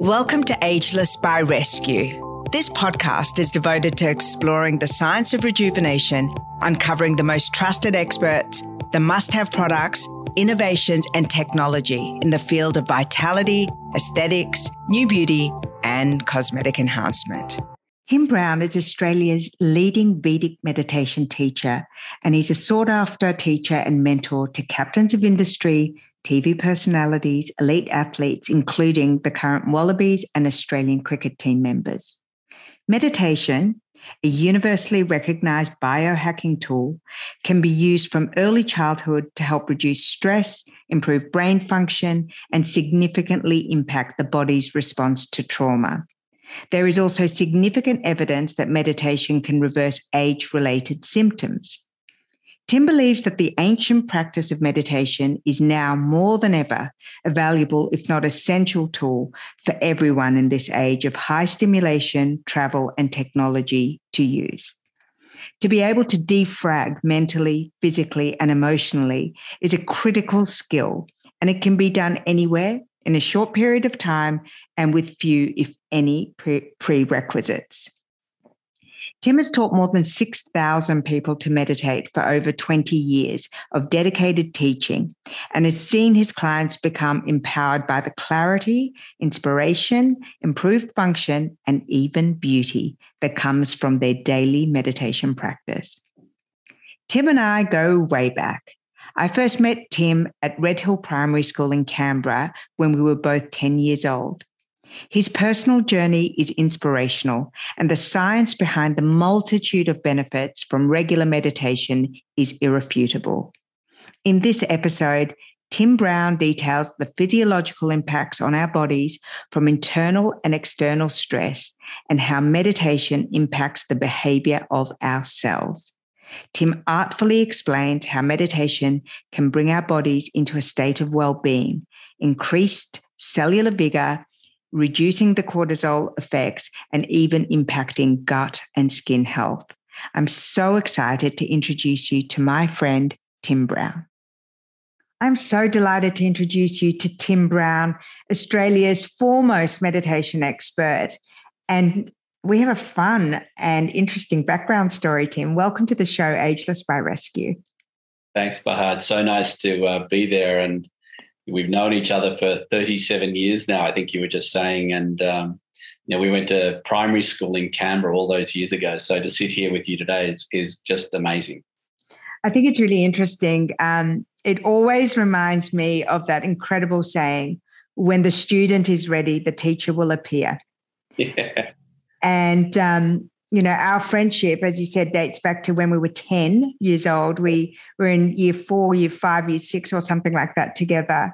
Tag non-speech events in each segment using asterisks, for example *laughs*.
Welcome to Ageless by Rescue. This podcast is devoted to exploring the science of rejuvenation, uncovering the most trusted experts, the must have products, innovations, and technology in the field of vitality, aesthetics, new beauty, and cosmetic enhancement. Tim Brown is Australia's leading Vedic meditation teacher, and he's a sought after teacher and mentor to captains of industry, TV personalities, elite athletes, including the current Wallabies and Australian cricket team members. Meditation, a universally recognized biohacking tool, can be used from early childhood to help reduce stress, improve brain function, and significantly impact the body's response to trauma. There is also significant evidence that meditation can reverse age related symptoms. Tim believes that the ancient practice of meditation is now more than ever a valuable, if not essential tool for everyone in this age of high stimulation, travel, and technology to use. To be able to defrag mentally, physically, and emotionally is a critical skill, and it can be done anywhere in a short period of time and with few, if any, pre- prerequisites. Tim has taught more than 6,000 people to meditate for over 20 years of dedicated teaching and has seen his clients become empowered by the clarity, inspiration, improved function, and even beauty that comes from their daily meditation practice. Tim and I go way back. I first met Tim at Red Hill Primary School in Canberra when we were both 10 years old. His personal journey is inspirational, and the science behind the multitude of benefits from regular meditation is irrefutable. In this episode, Tim Brown details the physiological impacts on our bodies from internal and external stress and how meditation impacts the behavior of our cells. Tim artfully explains how meditation can bring our bodies into a state of well being, increased cellular vigor, reducing the cortisol effects, and even impacting gut and skin health. I'm so excited to introduce you to my friend, Tim Brown. I'm so delighted to introduce you to Tim Brown, Australia's foremost meditation expert. And we have a fun and interesting background story, Tim. Welcome to the show, Ageless by Rescue. Thanks, Bahad. So nice to uh, be there. And we've known each other for 37 years now, I think you were just saying. And, um, you know, we went to primary school in Canberra all those years ago. So to sit here with you today is, is just amazing. I think it's really interesting. Um, it always reminds me of that incredible saying when the student is ready, the teacher will appear. *laughs* Yeah. And um, you know, our friendship, as you said, dates back to when we were 10 years old. We were in year four, year five, year six, or something like that together.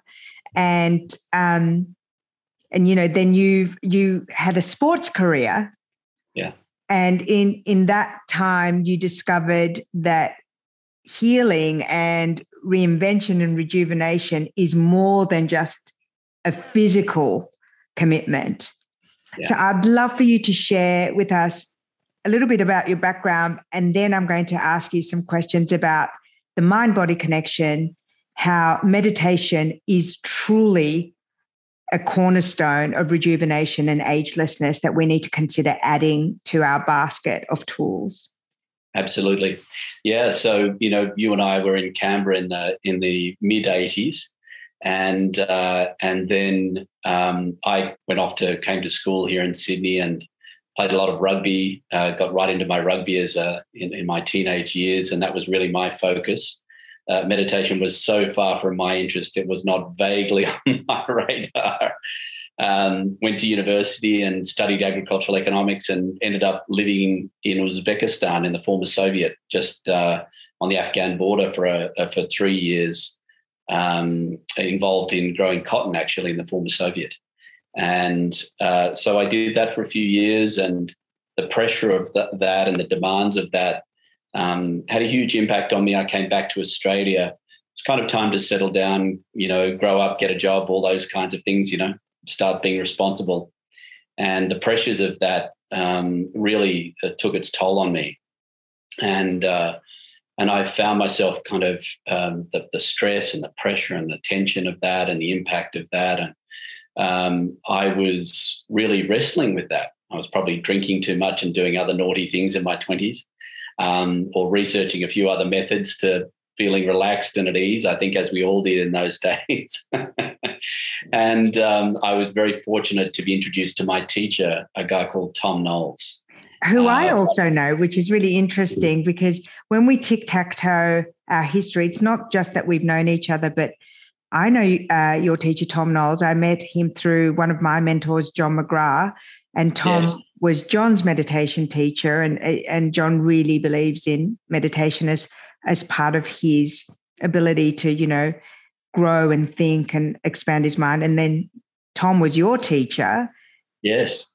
And um, and you know, then you you had a sports career. Yeah. And in in that time you discovered that healing and reinvention and rejuvenation is more than just a physical commitment. Yeah. So I'd love for you to share with us little bit about your background, and then I'm going to ask you some questions about the mind body connection, how meditation is truly a cornerstone of rejuvenation and agelessness that we need to consider adding to our basket of tools. Absolutely, yeah. So you know, you and I were in Canberra in the in the mid '80s, and uh, and then um, I went off to came to school here in Sydney and played a lot of rugby, uh, got right into my rugby as a, in, in, my teenage years, and that was really my focus. Uh, meditation was so far from my interest; it was not vaguely *laughs* on my radar. Um, went to university and studied agricultural economics, and ended up living in Uzbekistan in the former Soviet, just uh, on the Afghan border for a, a for three years. Um, involved in growing cotton, actually, in the former Soviet. And uh, so I did that for a few years, and the pressure of th- that and the demands of that um, had a huge impact on me. I came back to Australia. It's kind of time to settle down, you know, grow up, get a job, all those kinds of things, you know, start being responsible. And the pressures of that um, really uh, took its toll on me. And uh, and I found myself kind of um, the, the stress and the pressure and the tension of that and the impact of that and um, I was really wrestling with that. I was probably drinking too much and doing other naughty things in my 20s, um, or researching a few other methods to feeling relaxed and at ease, I think, as we all did in those *laughs* days. and um, I was very fortunate to be introduced to my teacher, a guy called Tom Knowles. Who uh, I also know, which is really interesting because when we tic tac toe our history, it's not just that we've known each other, but I know uh, your teacher, Tom Knowles. I met him through one of my mentors, John McGrath, and Tom yes. was John's meditation teacher, and and John really believes in meditation as as part of his ability to, you know, grow and think and expand his mind. And then Tom was your teacher. Yes.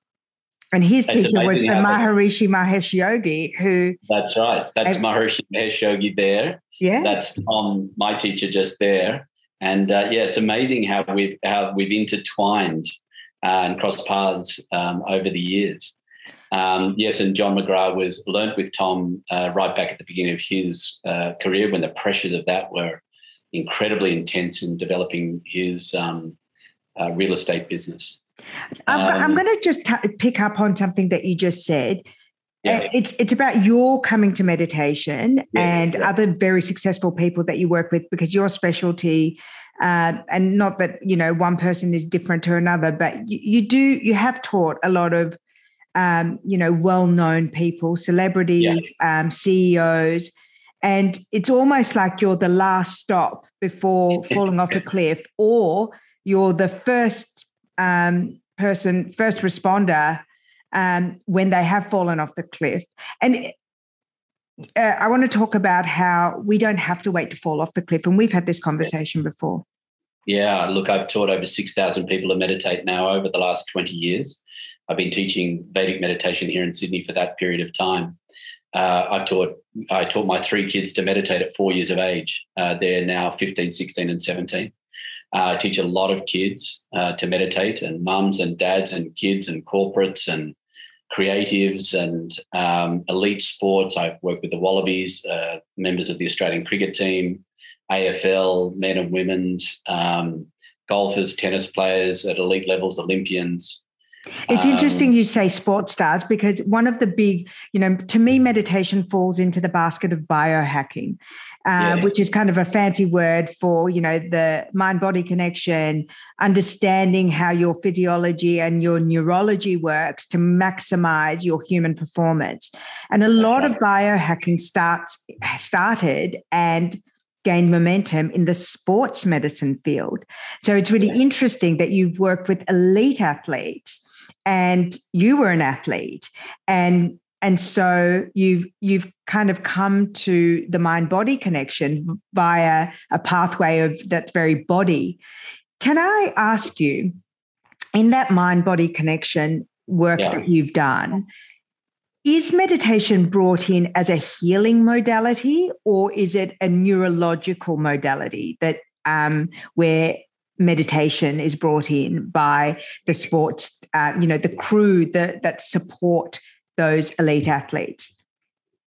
And his That's teacher was the Maharishi Mahesh Yogi, who. That's right. That's Maharishi Mahesh Yogi there. Yeah. That's Tom, my teacher, just there. And uh, yeah, it's amazing how we've how we've intertwined uh, and crossed paths um, over the years. Um, yes, and John McGrath was learnt with Tom uh, right back at the beginning of his uh, career when the pressures of that were incredibly intense in developing his um, uh, real estate business. I'm, I'm um, going to just t- pick up on something that you just said. Yeah. It's it's about your coming to meditation yeah, and yeah. other very successful people that you work with because your specialty uh, and not that you know one person is different to another but you, you do you have taught a lot of um, you know, well-known people, celebrities, um, CEOs, and it's almost like you're the last stop before falling off a cliff, or you're the first um, person, first responder um, when they have fallen off the cliff. And uh, I want to talk about how we don't have to wait to fall off the cliff, and we've had this conversation before. Yeah, look, I've taught over 6,000 people to meditate now over the last 20 years. I've been teaching Vedic meditation here in Sydney for that period of time. Uh, I taught I taught my three kids to meditate at four years of age. Uh, they're now 15, 16, and 17. Uh, I teach a lot of kids uh, to meditate, and mums and dads and kids and corporates and creatives and um, elite sports. I've worked with the Wallabies, uh, members of the Australian cricket team, AFL, men and women's, um, golfers, tennis players at elite levels, Olympians. It's um, interesting you say sports stars because one of the big, you know, to me, meditation falls into the basket of biohacking, uh, yes. which is kind of a fancy word for, you know, the mind body connection, understanding how your physiology and your neurology works to maximize your human performance. And a lot of biohacking starts started and gained momentum in the sports medicine field. So it's really interesting that you've worked with elite athletes and you were an athlete and and so you've you've kind of come to the mind body connection via a pathway of that's very body can i ask you in that mind body connection work yeah. that you've done is meditation brought in as a healing modality or is it a neurological modality that um, where meditation is brought in by the sports, uh, you know, the crew that that support those elite athletes?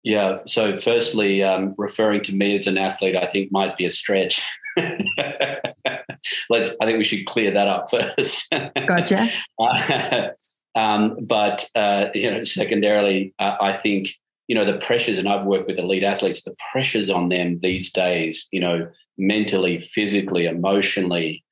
Yeah. So, firstly, um, referring to me as an athlete, I think might be a stretch. *laughs* Let's. I think we should clear that up first. Gotcha. *laughs* um, but uh, you know, secondarily, uh, I think you know the pressures, and I've worked with elite athletes. The pressures on them these days, you know, mentally, physically, emotionally,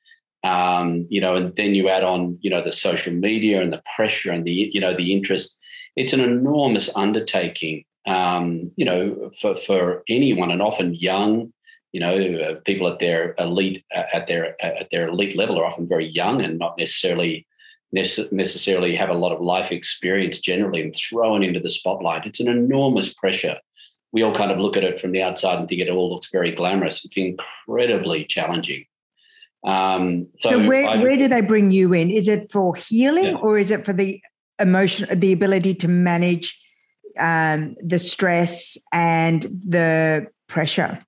um, you know, and then you add on, you know, the social media and the pressure and the, you know, the interest. It's an enormous undertaking, um, you know, for, for anyone and often young, you know, uh, people at their elite, uh, at their, uh, at their elite level are often very young and not necessarily necessarily have a lot of life experience generally and thrown into the spotlight. It's an enormous pressure. We all kind of look at it from the outside and think it all looks very glamorous. It's incredibly challenging. Um, so, so where, I, where do they bring you in? Is it for healing yeah. or is it for the emotion, the ability to manage um, the stress and the pressure?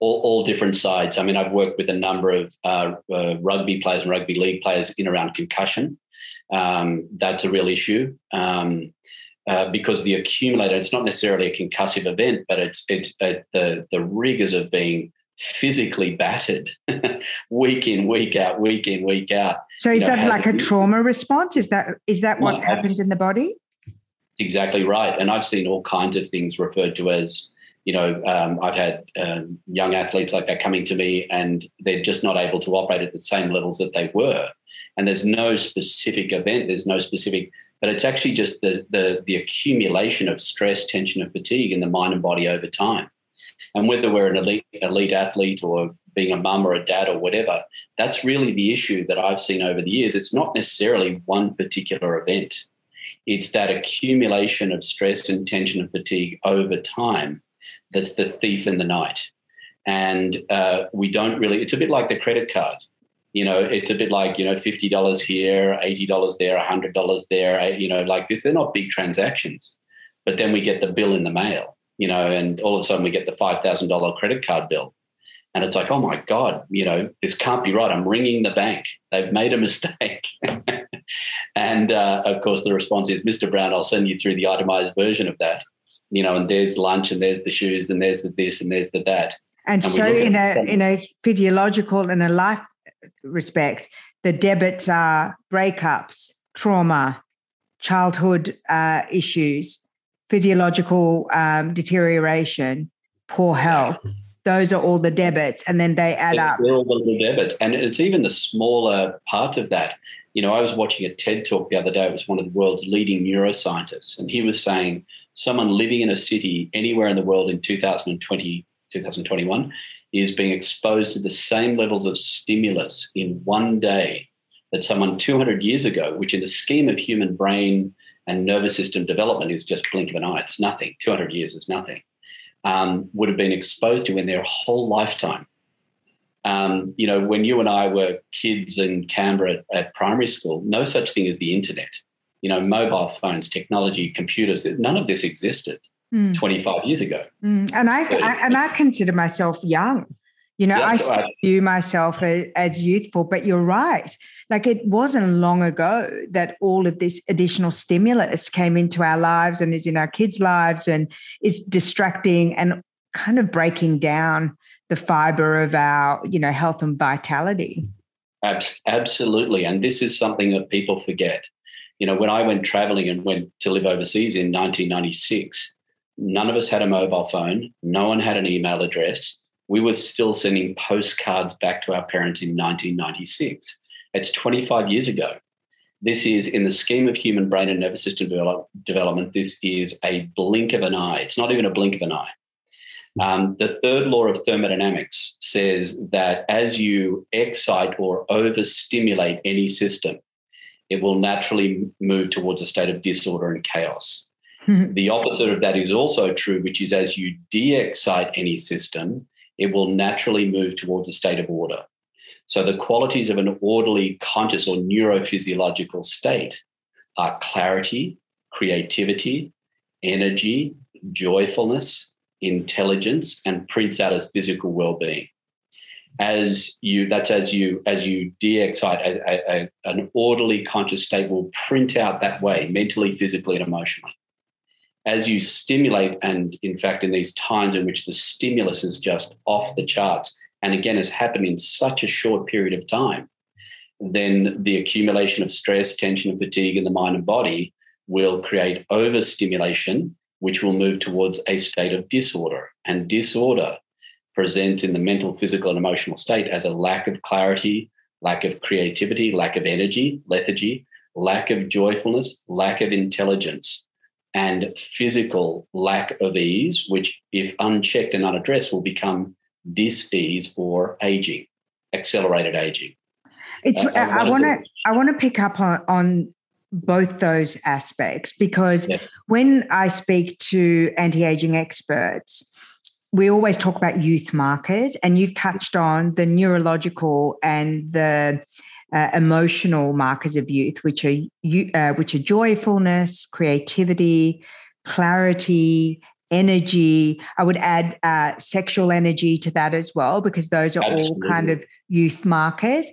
All, all, different sides. I mean, I've worked with a number of uh, uh, rugby players and rugby league players in around concussion. Um, that's a real issue. Um, uh, because the accumulator, it's not necessarily a concussive event, but it's it's uh, the the rigors of being physically battered *laughs* week in, week out, week in, week out. So is you know, that like a trauma response? Is that is that what happens in the body? Exactly right. And I've seen all kinds of things referred to as, you know, um, I've had um, young athletes like that coming to me and they're just not able to operate at the same levels that they were. And there's no specific event, there's no specific, but it's actually just the, the, the accumulation of stress, tension, and fatigue in the mind and body over time. And whether we're an elite, elite athlete or being a mum or a dad or whatever, that's really the issue that I've seen over the years. It's not necessarily one particular event, it's that accumulation of stress and tension and fatigue over time that's the thief in the night. And uh, we don't really, it's a bit like the credit card. You know, it's a bit like, you know, $50 here, $80 there, $100 there, you know, like this. They're not big transactions. But then we get the bill in the mail you know, and all of a sudden we get the $5,000 credit card bill. And it's like, oh my God, you know, this can't be right. I'm ringing the bank. They've made a mistake. *laughs* and uh, of course, the response is, Mr. Brown, I'll send you through the itemized version of that. You know, and there's lunch, and there's the shoes, and there's the this, and there's the that. And, and so, in a in a physiological and a life respect, the debits are breakups, trauma, childhood uh, issues, physiological um, deterioration, poor health. Those are all the debits, and then they add up. They're all the debits, and it's even the smaller part of that. You know, I was watching a TED talk the other day. It was one of the world's leading neuroscientists, and he was saying someone living in a city anywhere in the world in 2020, 2021 is being exposed to the same levels of stimulus in one day that someone 200 years ago, which in the scheme of human brain and nervous system development is just blink of an eye. It's nothing. 200 years is nothing. Um, would have been exposed to in their whole lifetime. Um, you know, when you and I were kids in Canberra at, at, primary school, no such thing as the internet. You know, mobile phones, technology, computers, none of this existed mm. 25 years ago. Mm. And I, so, I, and I consider myself young. You know, I still view myself as, as, youthful, but you're right. Like it wasn't long ago that all of this additional stimulus came into our lives and is in our kids' lives and is distracting and kind of breaking down the fiber of our, you know, health and vitality. Absolutely. And this is something that people forget. You know, when I went traveling and went to live overseas in 1996, none of us had a mobile phone, no one had an email address we were still sending postcards back to our parents in 1996. It's 25 years ago. This is, in the scheme of human brain and nervous system develop, development, this is a blink of an eye. It's not even a blink of an eye. Um, the third law of thermodynamics says that as you excite or overstimulate any system, it will naturally move towards a state of disorder and chaos. *laughs* the opposite of that is also true, which is as you de excite any system, it will naturally move towards a state of order. So the qualities of an orderly, conscious, or neurophysiological state are clarity, creativity, energy, joyfulness, intelligence, and prints out as physical well-being. As you, that's as you as you de-excite, a, a, an orderly, conscious state will print out that way, mentally, physically, and emotionally as you stimulate, and in fact, in these times in which the stimulus is just off the charts, and again has happened in such a short period of time, then the accumulation of stress, tension, and fatigue in the mind and body will create overstimulation, which will move towards a state of disorder. And disorder presents in the mental, physical, and emotional state as a lack of clarity, lack of creativity, lack of energy, lethargy, lack of joyfulness, lack of intelligence and physical lack of ease, which, if unchecked and unaddressed, will become dis-ease or aging, accelerated aging. It's. Uh, I want to. I want to pick up on, on both those aspects because yeah. when I speak to anti-aging experts, we always talk about youth markers, and you've touched on the neurological and the uh, emotional markers of youth, which are uh, which are joyfulness, creativity, clarity, energy. I would add uh, sexual energy to that as well, because those are Absolutely. all kind of youth markers.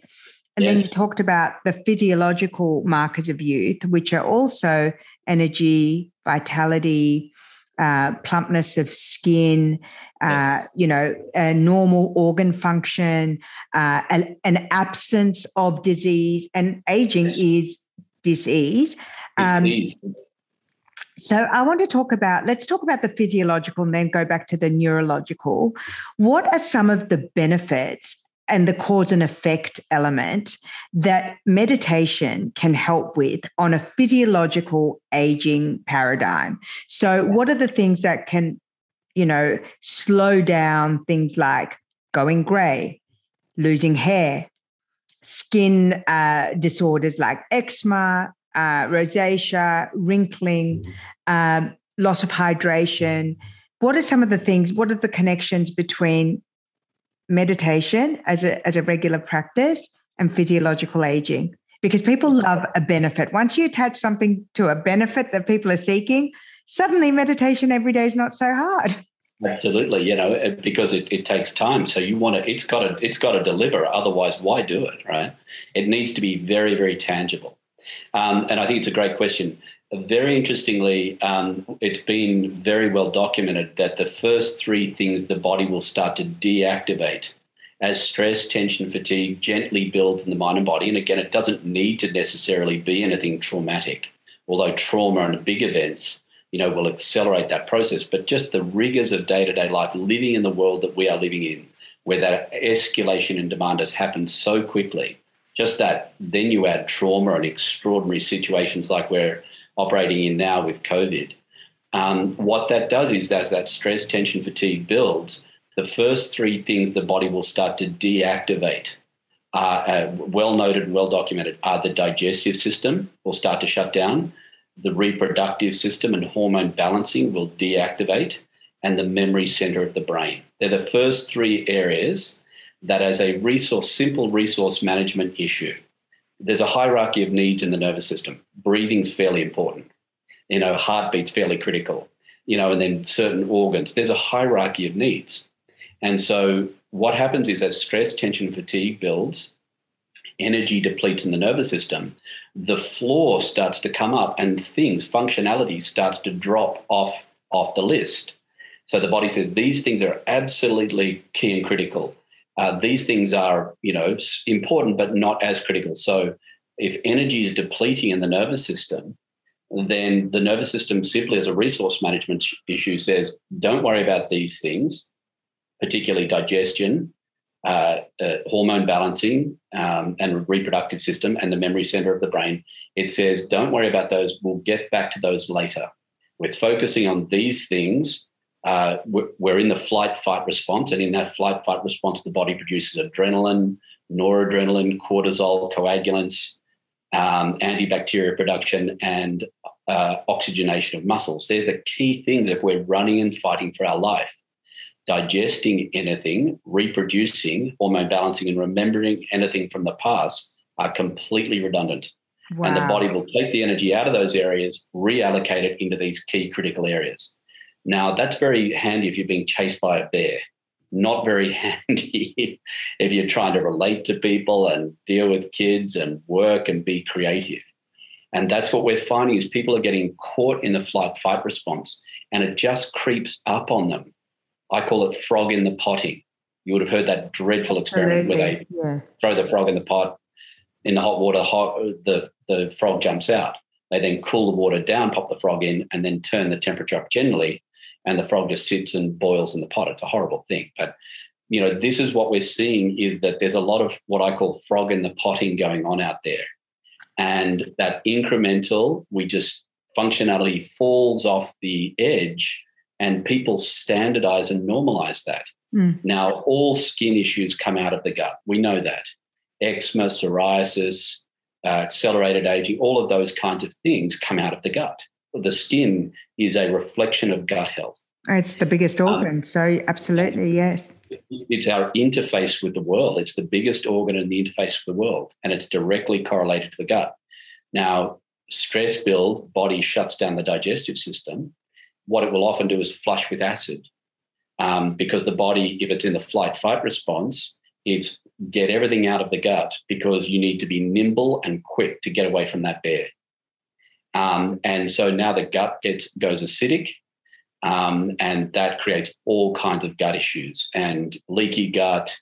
And yes. then you talked about the physiological markers of youth, which are also energy, vitality, uh, plumpness of skin, uh, you know, a normal organ function, uh, an, an, absence of disease, and aging yes. is disease. Um, so I want to talk about, let's talk about the physiological and then go back to the neurological. What are some of the benefits and the cause and effect element that meditation can help with on a physiological aging paradigm. So, what are the things that can, you know, slow down things like going gray, losing hair, skin uh, disorders like eczema, uh, rosacea, wrinkling, mm-hmm. um, loss of hydration? What are some of the things? What are the connections between meditation as a, as a regular practice and physiological aging because people love a benefit. Once you attach something to a benefit that people are seeking, suddenly meditation every day is not so hard. Absolutely, you know, because it, it takes time. So you want to, it's got to, it's got to deliver. Otherwise, why do it, right? It needs to be very, very tangible. Um, and I think it's a great question. Very interestingly, um, it's been very well documented that the first three things the body will start to deactivate as stress, tension, fatigue gently builds in the mind and body. And again, it doesn't need to necessarily be anything traumatic, although trauma and big events, you know, will accelerate that process. But just the rigors of day to day life, living in the world that we are living in, where that escalation in demand has happened so quickly, just that, then you add trauma and extraordinary situations like where operating in now with COVID. Um, what that does is, as that stress, tension, fatigue builds, the first three things the body will start to deactivate are uh, well noted well documented are the digestive system will start to shut down, the reproductive system and hormone balancing will deactivate, and the memory center of the brain. They're the first three areas that, as a resource, simple resource management issue, there's a hierarchy of needs in the nervous system. Breathing's fairly important. You know, heartbeat's fairly critical. You know, and then certain organs. There's a hierarchy of needs. And so what happens is as stress, tension, fatigue builds, energy depletes in the nervous system, the floor starts to come up and things, functionality starts to drop off off the list. So the body says these things are absolutely key and critical uh, these things are, you know, important but not as critical. So if energy is depleting in the nervous system, then the nervous system simply as a resource management issue says, don't worry about these things, particularly digestion, uh, uh, hormone balancing, um, and reproductive system, and the memory center of the brain. It says, don't worry about those. We'll get back to those later. We're focusing on these things uh, we're in the flight fight response. And in that flight fight response, the body produces adrenaline, noradrenaline, cortisol, coagulants, um, antibacterial production, and uh, oxygenation of muscles. They're the key things if we're running and fighting for our life. Digesting anything, reproducing, hormone balancing, and remembering anything from the past are completely redundant. Wow. And the body will take the energy out of those areas, reallocate it into these key critical areas. Now, that's very handy if you're being chased by a bear, not very *laughs* handy if you're trying to relate to people and deal with kids and work and be creative. And that's what we're finding is people are getting caught in the flight fight response and it just creeps up on them. I call it frog in the potting. You would have heard that dreadful experiment where they yeah. throw the frog in the pot in the hot water, hot, the, the frog jumps out. They then cool the water down, pop the frog in, and then turn the temperature up generally and the frog just sits and boils in the pot. It's a horrible thing. But you know, this is what we're seeing is that there's a lot of what I call frog in the potting going on out there. And that incremental, we just functionality falls off the edge and people standardize and normalize that. Mm. Now, all skin issues come out of the gut. We know that. Eczema, psoriasis, uh, accelerated aging, all of those kinds of things come out of the gut the skin is a reflection of gut health. It's the biggest um, organ. Um, so, absolutely, yes. It's our interface with the world. It's the biggest organ in the interface with the world, and it's directly correlated to the gut. Now, stress builds, body shuts down the digestive system. What it will often do is flush with acid um, because the body, if it's in the flight fight response, it's get everything out of the gut because you need to be nimble and quick to get away from that bear. Um, and so now the gut gets goes acidic. Um, and that creates all kinds of gut issues and leaky gut,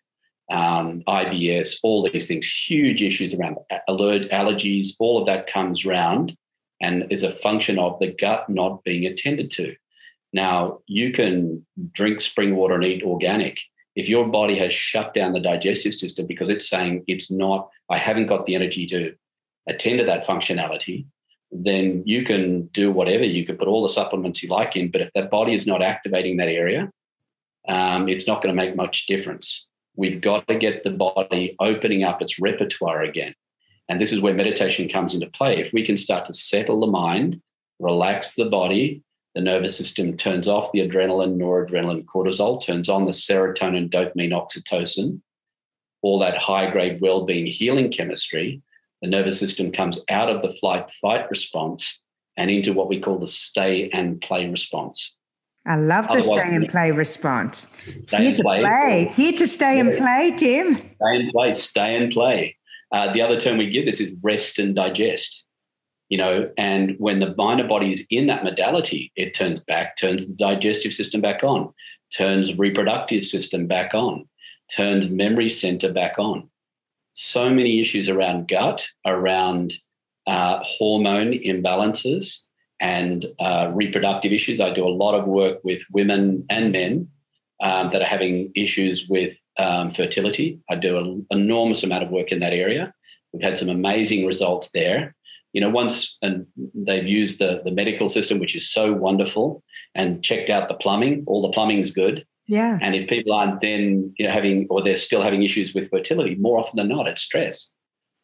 um, IBS, all these things, huge issues around alert allergies, all of that comes round and is a function of the gut not being attended to. Now, you can drink spring water and eat organic. If your body has shut down the digestive system because it's saying it's not, I haven't got the energy to attend to that functionality, then you can do whatever. You can put all the supplements you like in, but if that body is not activating that area, um, it's not going to make much difference. We've got to get the body opening up its repertoire again. And this is where meditation comes into play. If we can start to settle the mind, relax the body, the nervous system turns off the adrenaline, noradrenaline, cortisol, turns on the serotonin, dopamine, oxytocin, all that high grade well being healing chemistry, the nervous system comes out of the flight fight response and into what we call the stay and play response. I love the stay and play response. Here to play. play. Here to stay and play, Tim. Stay and play, stay and play. Uh, the other term we give this is rest and digest. You know, and when the and body is in that modality, it turns back, turns the digestive system back on, turns reproductive system back on, turns memory center back on so many issues around gut, around uh, hormone imbalances, and uh, reproductive issues. I do a lot of work with women and men um, that are having issues with um, fertility. I do an enormous amount of work in that area. We've had some amazing results there. You know, once and they've used the, the medical system, which is so wonderful, and checked out the plumbing, all the plumbing is good. Yeah. And if people aren't then you know having or they're still having issues with fertility, more often than not, it's stress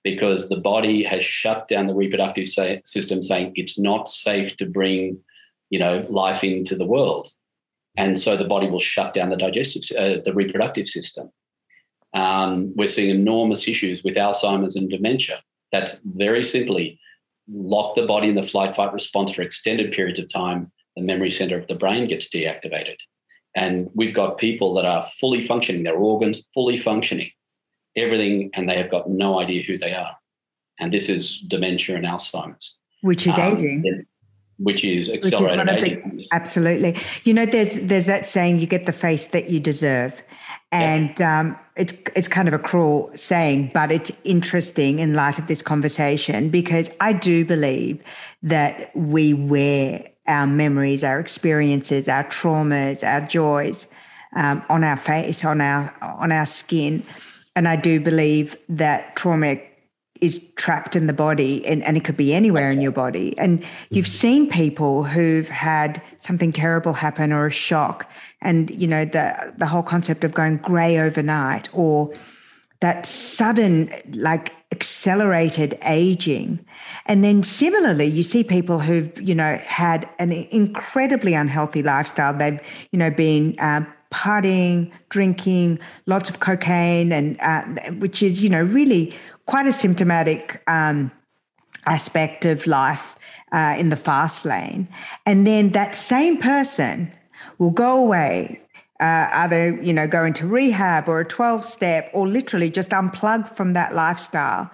because the body has shut down the reproductive system, saying it's not safe to bring you know life into the world, and so the body will shut down the digestive, uh, the reproductive system. Um, we're seeing enormous issues with Alzheimer's and dementia. That's very simply lock the body in the flight fight response for extended periods of time. The memory center of the brain gets deactivated. And we've got people that are fully functioning, their organs fully functioning, everything, and they have got no idea who they are. And this is dementia and Alzheimer's. Which is um, aging. Which is accelerated which is aging. The, absolutely. You know, there's there's that saying, you get the face that you deserve. And yeah. um, it's it's kind of a cruel saying, but it's interesting in light of this conversation because I do believe that we wear our memories, our experiences, our traumas, our joys um, on our face, on our on our skin. And I do believe that trauma is trapped in the body and, and it could be anywhere in your body. And you've mm-hmm. seen people who've had something terrible happen or a shock. And, you know, the the whole concept of going grey overnight or that sudden like accelerated aging. And then similarly you see people who've you know had an incredibly unhealthy lifestyle. They've you know been uh, partying drinking lots of cocaine and uh, which is you know really quite a symptomatic um, aspect of life uh, in the fast lane. And then that same person will go away uh, either you know go into rehab or a 12 step or literally just unplug from that lifestyle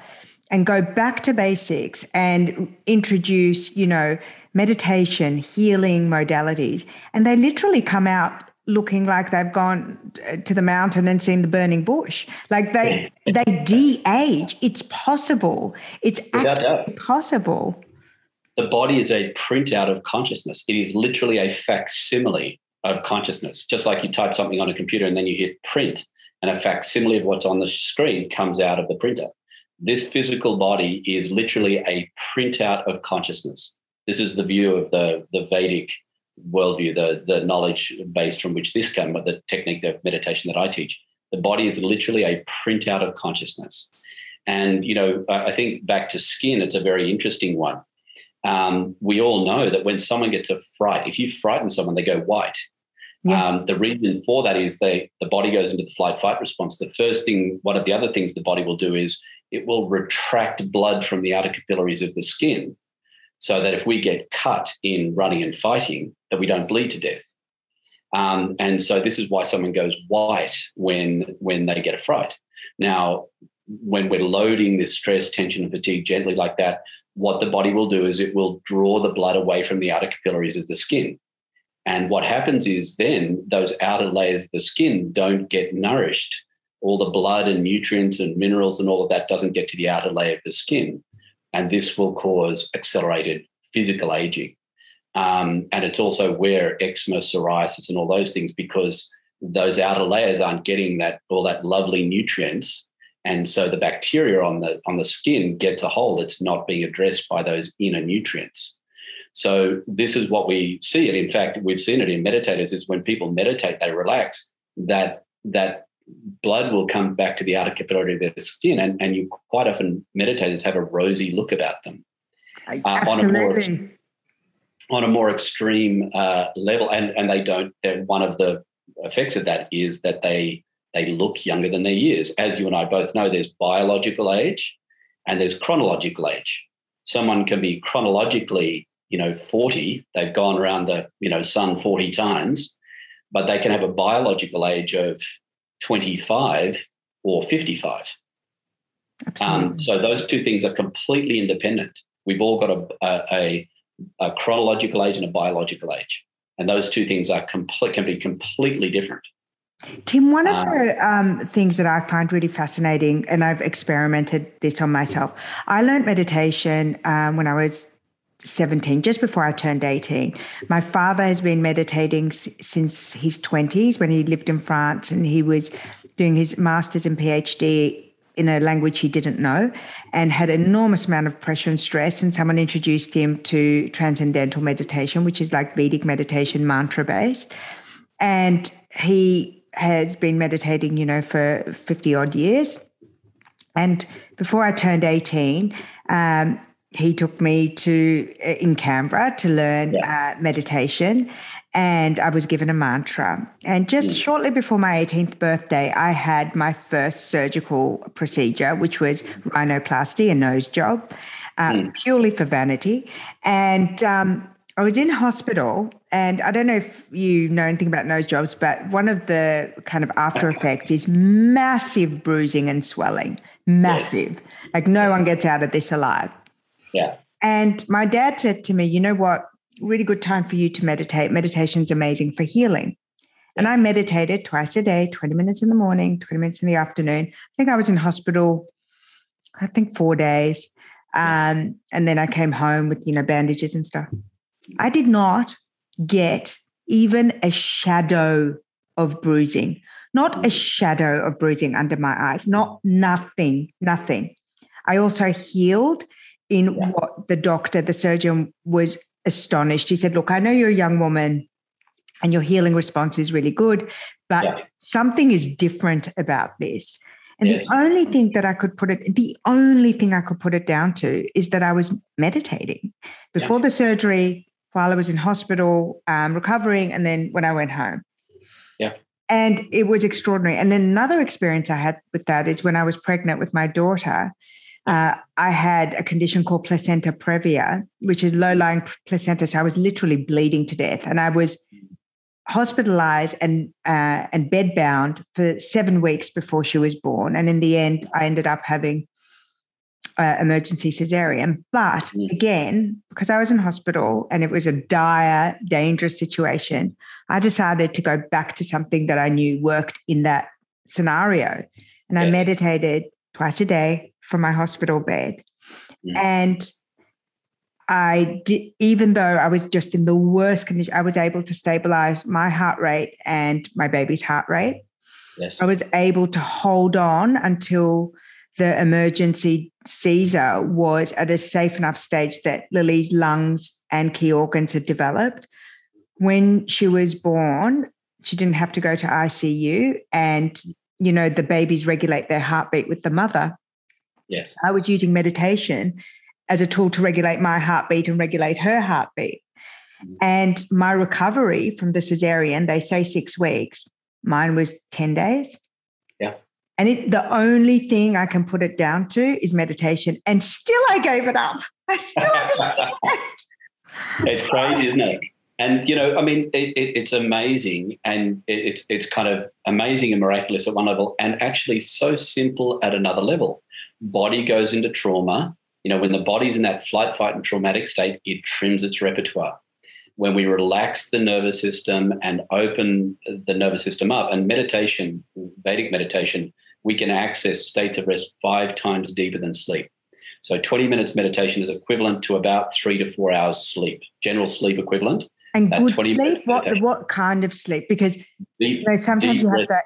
and go back to basics and introduce you know meditation healing modalities? And they literally come out looking like they've gone to the mountain and seen the burning bush. Like they *laughs* they de-age. It's possible. It's actually possible. The body is a printout of consciousness. It is literally a facsimile of consciousness. Just like you type something on a computer and then you hit print, and a facsimile of what's on the screen comes out of the printer. This physical body is literally a printout of consciousness. This is the view of the, the Vedic worldview, the, the knowledge base from which this comes, but the technique of meditation that I teach. The body is literally a printout of consciousness. And, you know, I think back to skin, it's a very interesting one um, we all know that when someone gets a fright, if you frighten someone, they go white. Yeah. Um, the reason for that is they, the body goes into the flight fight response. The first thing, one of the other things the body will do is it will retract blood from the outer capillaries of the skin so that if we get cut in running and fighting, that we don't bleed to death. Um, and so this is why someone goes white when when they get a fright. Now, when we're loading this stress, tension, and fatigue gently like that, what the body will do is it will draw the blood away from the outer capillaries of the skin. And what happens is then those outer layers of the skin don't get nourished. All the blood and nutrients and minerals and all of that doesn't get to the outer layer of the skin. And this will cause accelerated physical aging. Um, and it's also where eczema, psoriasis, and all those things, because those outer layers aren't getting that all that lovely nutrients and so the bacteria on the on the skin gets a hold it's not being addressed by those inner nutrients. So this is what we see and in fact we've seen it in meditators is when people meditate they relax that that blood will come back to the outer capillary of their skin and, and you quite often meditators have a rosy look about them uh, on a more on a more extreme uh, level. And and they don't one of the effects of that is that they they look younger than their years. As you and I both know, there's biological age and there's chronological age. Someone can be chronologically, you know, 40, they've gone around the, you know, sun 40 times, but they can have a biological age of 25 or 55. Um, so those two things are completely independent. We've all got a, a, a chronological age and a biological age. And those two things are complete, can be completely different. Tim, one of um, the um, things that I find really fascinating, and I've experimented this on myself, I learned meditation um, when I was 17, just before I turned 18. My father has been meditating s- since his 20s when he lived in France and he was doing his master's and PhD in a language he didn't know and had an enormous amount of pressure and stress. And someone introduced him to transcendental meditation, which is like Vedic meditation, mantra based. And he has been meditating, you know, for 50 odd years. And before I turned 18, um, he took me to in Canberra to learn yeah. uh, meditation and I was given a mantra. And just mm. shortly before my 18th birthday, I had my first surgical procedure, which was rhinoplasty, a nose job, um, mm. purely for vanity. And um, I was in hospital, and I don't know if you know anything about nose jobs, but one of the kind of after effects is massive bruising and swelling. Massive. Yes. Like no one gets out of this alive. Yeah. And my dad said to me, you know what? really good time for you to meditate. Meditation's amazing for healing. And I meditated twice a day, 20 minutes in the morning, 20 minutes in the afternoon. I think I was in hospital, I think four days. Um, and then I came home with, you know, bandages and stuff. I did not get even a shadow of bruising, not a mm. shadow of bruising under my eyes, not nothing, nothing. I also healed in yeah. what the doctor, the surgeon was astonished. He said, Look, I know you're a young woman and your healing response is really good, but yeah. something is different about this. And yes. the only thing that I could put it, the only thing I could put it down to is that I was meditating before yeah. the surgery, while I was in hospital, um, recovering, and then when I went home. Yeah. And it was extraordinary. And then another experience I had with that is when I was pregnant with my daughter uh, I had a condition called placenta previa, which is low lying placenta. So I was literally bleeding to death, and I was hospitalized and uh, and bedbound for seven weeks before she was born. And in the end, I ended up having uh, emergency cesarean. But mm. again, because I was in hospital and it was a dire, dangerous situation, I decided to go back to something that I knew worked in that scenario. And I meditated twice a day from my hospital bed. And I did, even though I was just in the worst condition, I was able to stabilize my heart rate and my baby's heart rate. Yes. I was able to hold on until the emergency Caesar was at a safe enough stage that Lily's lungs and key organs had developed. When she was born, she didn't have to go to ICU, and you know the babies regulate their heartbeat with the mother. Yes. I was using meditation as a tool to regulate my heartbeat and regulate her heartbeat. And my recovery from the cesarean, they say six weeks. Mine was 10 days. Yeah. And it, the only thing I can put it down to is meditation. And still I gave it up. I still *laughs* haven't It's crazy, isn't it? And you know, I mean, it, it, it's amazing, and it, it's it's kind of amazing and miraculous at one level, and actually so simple at another level body goes into trauma. You know, when the body's in that flight, fight, and traumatic state, it trims its repertoire. when we relax the nervous system and open the nervous system up, and meditation, Vedic meditation, we can access states of rest five times deeper than sleep. So 20 minutes meditation is equivalent to about three to four hours sleep, general sleep equivalent. And good sleep, what what kind of sleep? Because deep, you know, sometimes you have rest, that.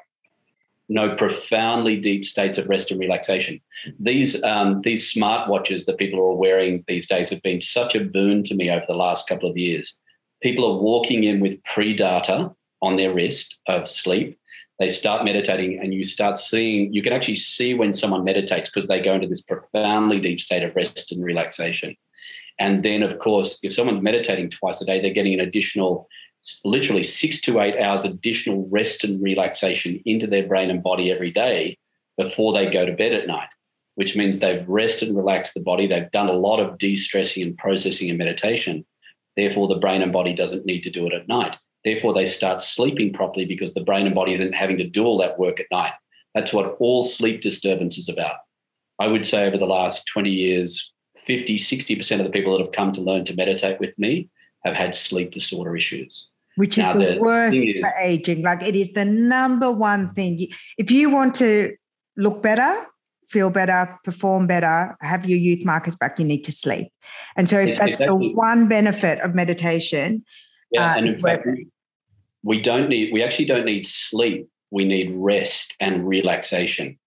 No, profoundly deep states of rest and relaxation. These um, these smart watches that people are wearing these days have been such a boon to me over the last couple of years. People are walking in with pre-data on their wrist of sleep they start meditating and you start seeing you can actually see when someone meditates because they go into this profoundly deep state of rest and relaxation. And then of course if someone's meditating twice a day they're getting an additional literally six to eight hours additional rest and relaxation into their brain and body every day before they go to bed at night which means they've rested and relaxed the body they've done a lot of de-stressing and processing and meditation therefore the brain and body doesn't need to do it at night Therefore, they start sleeping properly because the brain and body isn't having to do all that work at night. That's what all sleep disturbance is about. I would say over the last 20 years, 50, 60% of the people that have come to learn to meditate with me have had sleep disorder issues. Which is the, the worst is, for aging. Like it is the number one thing. If you want to look better, feel better, perform better, have your youth markers back, you need to sleep. And so if yeah, that's exactly. the one benefit of meditation, yeah, uh, and in fact, we don't need we actually don't need sleep. We need rest and relaxation.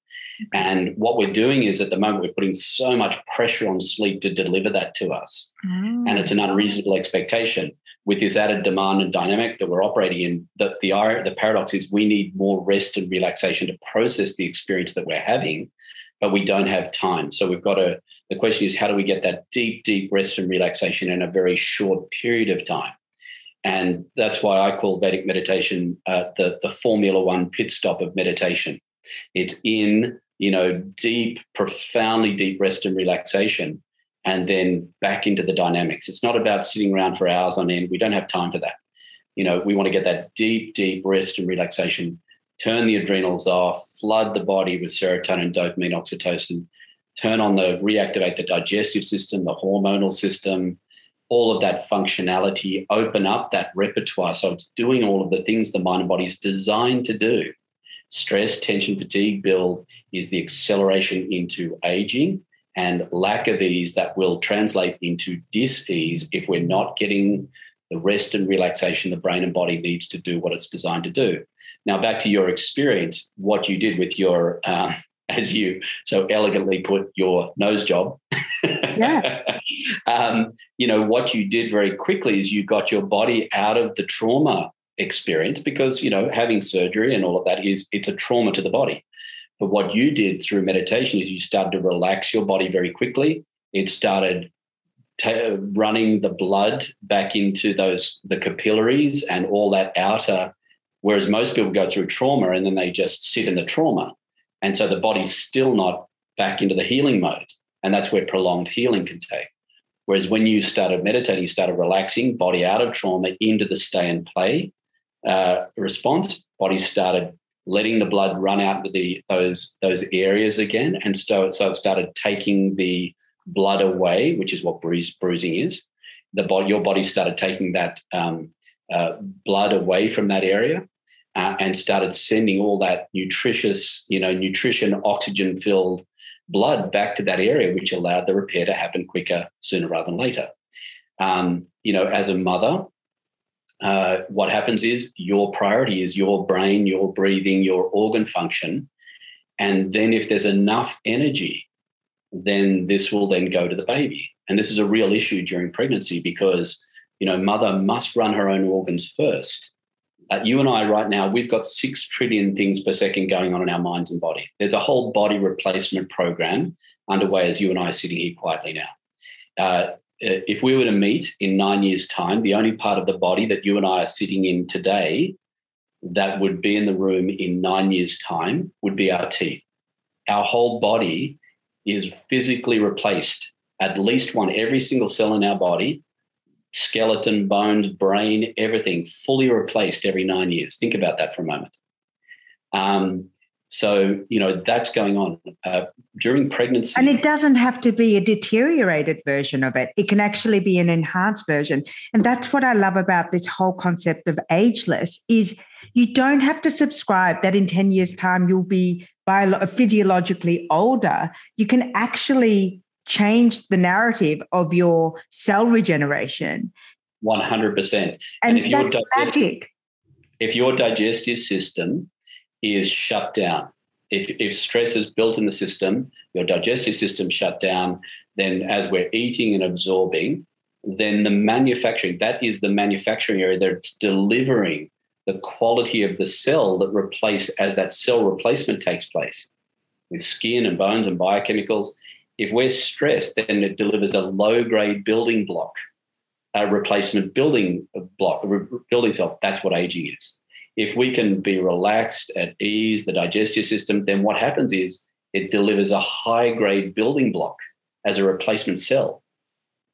And what we're doing is at the moment we're putting so much pressure on sleep to deliver that to us. Mm. and it's an unreasonable expectation. With this added demand and dynamic that we're operating in the, the, the paradox is we need more rest and relaxation to process the experience that we're having but we don't have time. So we've got to the question is how do we get that deep deep rest and relaxation in a very short period of time and that's why I call Vedic meditation uh, the, the Formula One pit stop of meditation. It's in, you know, deep, profoundly deep rest and relaxation, and then back into the dynamics. It's not about sitting around for hours on end. We don't have time for that. You know, we want to get that deep, deep rest and relaxation, turn the adrenals off, flood the body with serotonin, dopamine, oxytocin, turn on the, reactivate the digestive system, the hormonal system, all of that functionality, open up that repertoire. So it's doing all of the things the mind and body is designed to do. Stress, tension, fatigue build is the acceleration into aging and lack of ease that will translate into dis-ease if we're not getting the rest and relaxation the brain and body needs to do what it's designed to do. Now, back to your experience, what you did with your, um, as you so elegantly put, your nose job. Yeah. *laughs* um, you know, what you did very quickly is you got your body out of the trauma experience because, you know, having surgery and all of that is it's a trauma to the body. But what you did through meditation is you started to relax your body very quickly. It started t- running the blood back into those the capillaries and all that outer. Whereas most people go through trauma and then they just sit in the trauma, and so the body's still not back into the healing mode, and that's where prolonged healing can take. Whereas when you started meditating, you started relaxing, body out of trauma into the stay and play uh, response. Body started letting the blood run out to the those those areas again, and so so it started taking the blood away, which is what bruise, bruising is. The body, your body started taking that um, uh, blood away from that area, uh, and started sending all that nutritious, you know, nutrition, oxygen filled blood back to that area, which allowed the repair to happen quicker, sooner rather than later. Um, you know, as a mother, uh, what happens is your priority is your brain, your breathing, your organ function. And then if there's enough energy, then this will then go to the baby. And this is a real issue during pregnancy because, you know, mother must run her own organs first uh, you and I right now, we've got six trillion things per second going on in our minds and body. There's a whole body replacement program underway as you and I are sitting here quietly now. Uh, if we were to meet in nine years' time, the only part of the body that you and I are sitting in today that would be in the room in nine years' time would be our teeth. Our whole body is physically replaced, at least one, every single cell in our body skeleton, bones, brain, everything fully replaced every nine years. Think about that for a moment. Um, So, you know, that's going on uh, during pregnancy. And it doesn't have to be a deteriorated version of it, it can actually be an enhanced version. And that's what I love about this whole concept of ageless is you don't have to subscribe that in 10 years time you'll be bio- physiologically older. You can actually change the narrative of your cell regeneration. 100%. And, and if that's magic. If your digestive system is shut down. If, if stress is built in the system, your digestive system shut down, then as we're eating and absorbing, then the manufacturing, that is the manufacturing area that's delivering the quality of the cell that replace as that cell replacement takes place with skin and bones and biochemicals. If we're stressed, then it delivers a low grade building block, a replacement building block, a building cell. That's what aging is if we can be relaxed at ease, the digestive system, then what happens is it delivers a high grade building block as a replacement cell.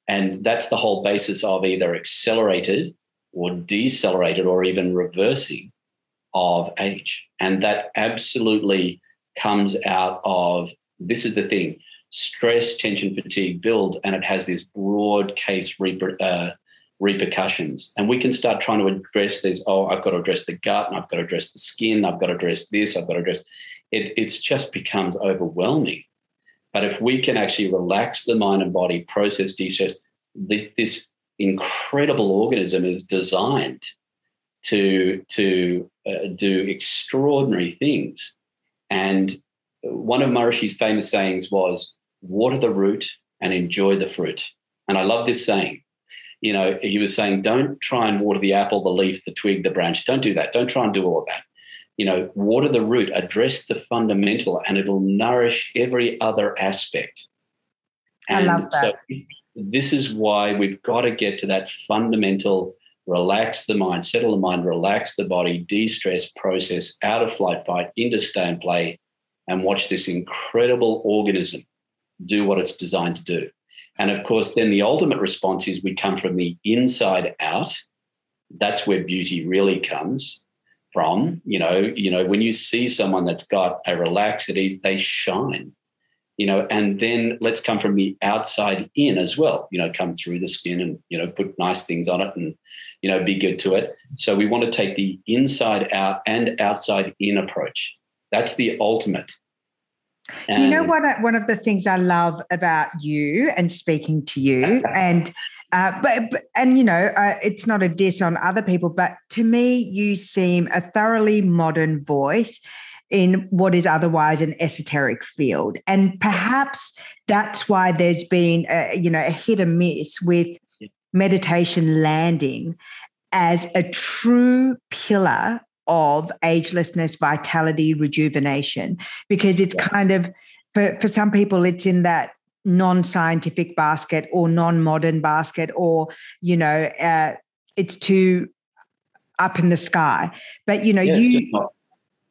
And that's the whole basis of either accelerated or decelerated or even reversing of age. And that absolutely comes out of this is the thing stress, tension, fatigue builds, and it has this broad case uh, repercussions. And we can start trying to address these. Oh, I've got to address the gut, and I've got to address the skin, I've got to address this, I've got to address. It it's just becomes overwhelming. But if we can actually relax the mind and body, process de-stress, this incredible organism is designed to to uh, do extraordinary things. And one of Maharishi's famous sayings was, "Water the root and enjoy the fruit." And I love this saying you know, he was saying, don't try and water the apple, the leaf, the twig, the branch. Don't do that. Don't try and do all of that. You know, water the root, address the fundamental, and it'll nourish every other aspect. And I love that. So this is why we've got to get to that fundamental relax the mind, settle the mind, relax the body, de stress, process out of flight, fight, into stay and play, and watch this incredible organism do what it's designed to do. And of course, then the ultimate response is we come from the inside out. That's where beauty really comes from. You know, you know, when you see someone that's got a relaxed at ease, they shine. You know, and then let's come from the outside in as well. You know, come through the skin and you know put nice things on it and you know be good to it. So we want to take the inside out and outside in approach. That's the ultimate. And you know what? One of the things I love about you and speaking to you, *laughs* and uh, but, but, and you know, uh, it's not a diss on other people, but to me, you seem a thoroughly modern voice in what is otherwise an esoteric field, and perhaps that's why there's been a, you know a hit and miss with meditation landing as a true pillar of agelessness, vitality, rejuvenation, because it's kind of for, for some people, it's in that non-scientific basket or non-modern basket, or you know, uh, it's too up in the sky. But you know, yeah, you not,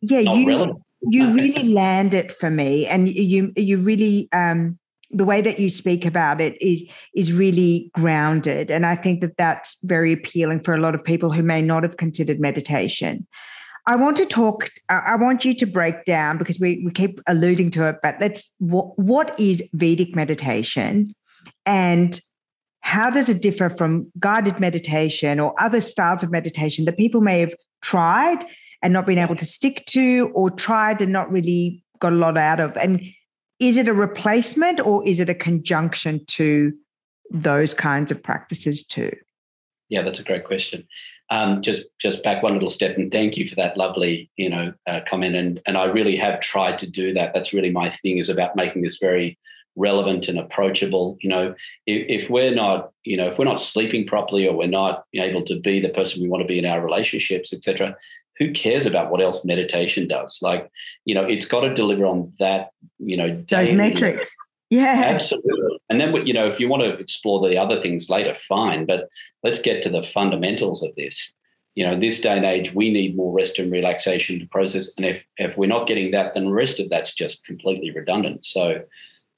yeah, not you relevant. you *laughs* really land it for me, and you you really um, the way that you speak about it is is really grounded. And i think that that's very appealing for a lot of people who may not have considered meditation. I want to talk i want you to break down because we, we keep alluding to it but let's what, what is vedic meditation? And how does it differ from guided meditation or other styles of meditation that people may have tried and not been able to stick to or tried and not really got a lot out of? And is it a replacement or is it a conjunction to those kinds of practices too? Yeah, that's a great question. Um, just just back one little step, and thank you for that lovely you know uh, comment. And and I really have tried to do that. That's really my thing is about making this very relevant and approachable. You know, if, if we're not you know if we're not sleeping properly or we're not able to be the person we want to be in our relationships, etc who cares about what else meditation does? Like, you know, it's got to deliver on that, you know, those metrics. Yeah, absolutely. And then, you know, if you want to explore the other things later, fine. But let's get to the fundamentals of this. You know, this day and age, we need more rest and relaxation to process. And if if we're not getting that, then the rest of that's just completely redundant. So,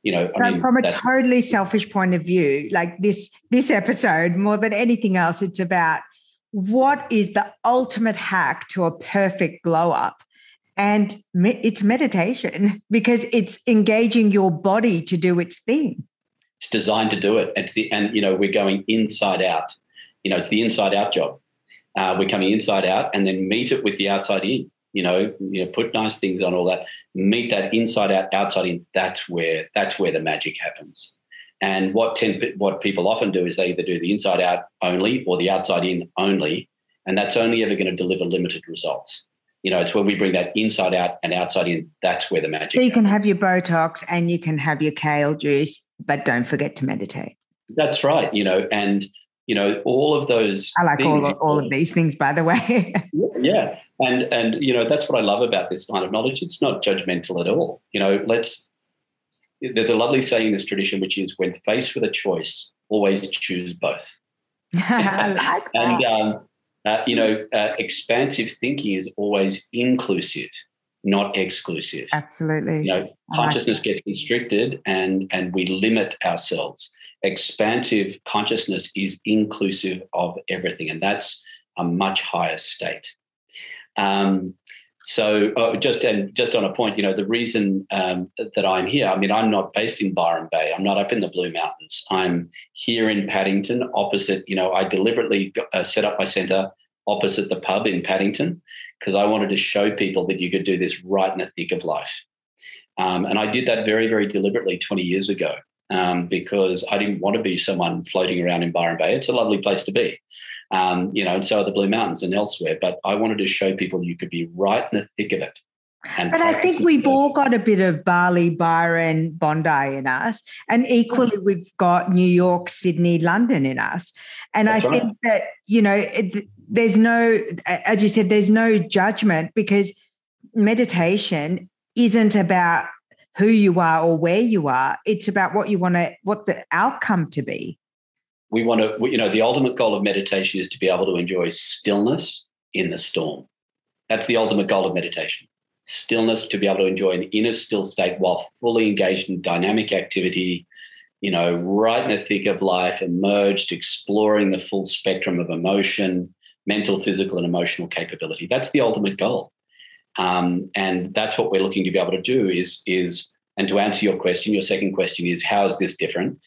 you know, I mean, from a totally selfish point of view, like this this episode, more than anything else, it's about what is the ultimate hack to a perfect glow up? and me- it's meditation because it's engaging your body to do its thing. It's designed to do it. It's the and you know we're going inside out. You know, it's the inside out job. Uh, we're coming inside out and then meet it with the outside in. You know, you know, put nice things on all that. Meet that inside out, outside in. That's where that's where the magic happens. And what tend, what people often do is they either do the inside out only or the outside in only, and that's only ever going to deliver limited results. You know, it's when we bring that inside out and outside in. That's where the magic. So you happens. can have your Botox and you can have your kale juice, but don't forget to meditate. That's right. You know, and you know all of those. I like all of, all of these things, by the way. *laughs* Yeah, and and you know that's what I love about this kind of knowledge. It's not judgmental at all. You know, let's. There's a lovely saying in this tradition, which is, "When faced with a choice, always choose both." *laughs* I like that. And um, uh, you know, uh, expansive thinking is always inclusive, not exclusive. Absolutely. You know, I like consciousness gets constricted, and and we limit ourselves. Expansive consciousness is inclusive of everything, and that's a much higher state. Um, so uh, just and just on a point, you know, the reason um, that I'm here, I mean, I'm not based in Byron Bay. I'm not up in the Blue Mountains. I'm here in Paddington, opposite. You know, I deliberately uh, set up my centre opposite the pub in Paddington because I wanted to show people that you could do this right in the thick of life. Um, and I did that very, very deliberately 20 years ago um, because I didn't want to be someone floating around in Byron Bay. It's a lovely place to be um, you know, and so are the Blue Mountains and elsewhere. But I wanted to show people you could be right in the thick of it. And But I think we've all got a bit of Bali, Byron, Bondi in us. And equally, we've got New York, Sydney, London in us. And That's I right. think that, you know, it, there's no, as you said, there's no judgment because meditation isn't about who you are or where you are. It's about what you want to, what the outcome to be. We want to, you know, the ultimate goal of meditation is to be able to enjoy stillness in the storm. That's the ultimate goal of meditation. Stillness to be able to enjoy an inner still state while fully engaged in dynamic activity, you know, right in the thick of life, emerged, exploring the full spectrum of emotion, mental, physical, and emotional capability. That's the ultimate goal. Um, and that's what we're looking to be able to do is, is, and to answer your question, your second question is, how is this different?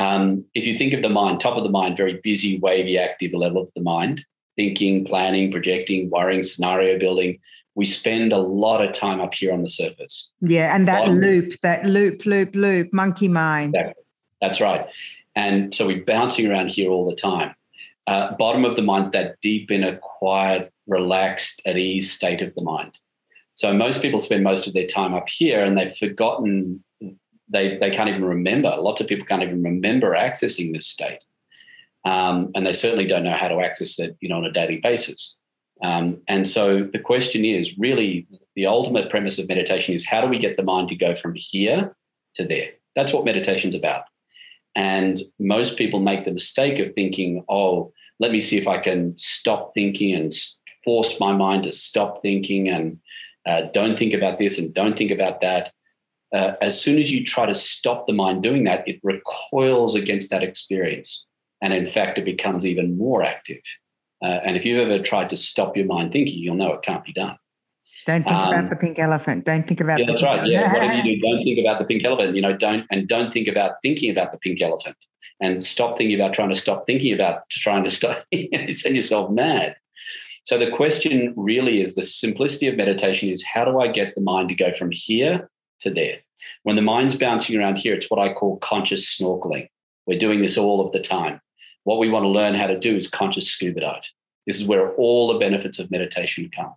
Um, if you think of the mind, top of the mind, very busy, wavy, active level of the mind, thinking, planning, projecting, worrying, scenario building, we spend a lot of time up here on the surface. Yeah. And that Bottom. loop, that loop, loop, loop, monkey mind. Exactly. That's right. And so we're bouncing around here all the time. Uh, bottom of the mind's that deep, inner, quiet, relaxed, at ease state of the mind. So most people spend most of their time up here and they've forgotten, they, they can't even remember. Lots of people can't even remember accessing this state. Um, and they certainly don't know how to access it, you know, on a daily basis. Um, and so the question is really the ultimate premise of meditation is how do we get the mind to go from here to there? That's what meditation's about. And most people make the mistake of thinking, oh, let me see if I can stop thinking and force my mind to stop thinking and uh, don't think about this and don't think about that. Uh, as soon as you try to stop the mind doing that, it recoils against that experience. And in fact, it becomes even more active. Uh, and if you've ever tried to stop your mind thinking, you'll know it can't be done. Don't think Um, about the pink elephant. Don't think about Yeah, the that's pink right. Yeah, whatever you do, don't think about the pink elephant. You know, don't and don't think about thinking about the pink elephant, and stop thinking about trying to stop thinking about trying to stop. *laughs* you send yourself mad. So the question really is the simplicity of meditation is how do I get the mind to go from here to there? When the mind's bouncing around here, it's what I call conscious snorkeling. We're doing this all of the time. What we want to learn how to do is conscious scuba dive. This is where all the benefits of meditation come.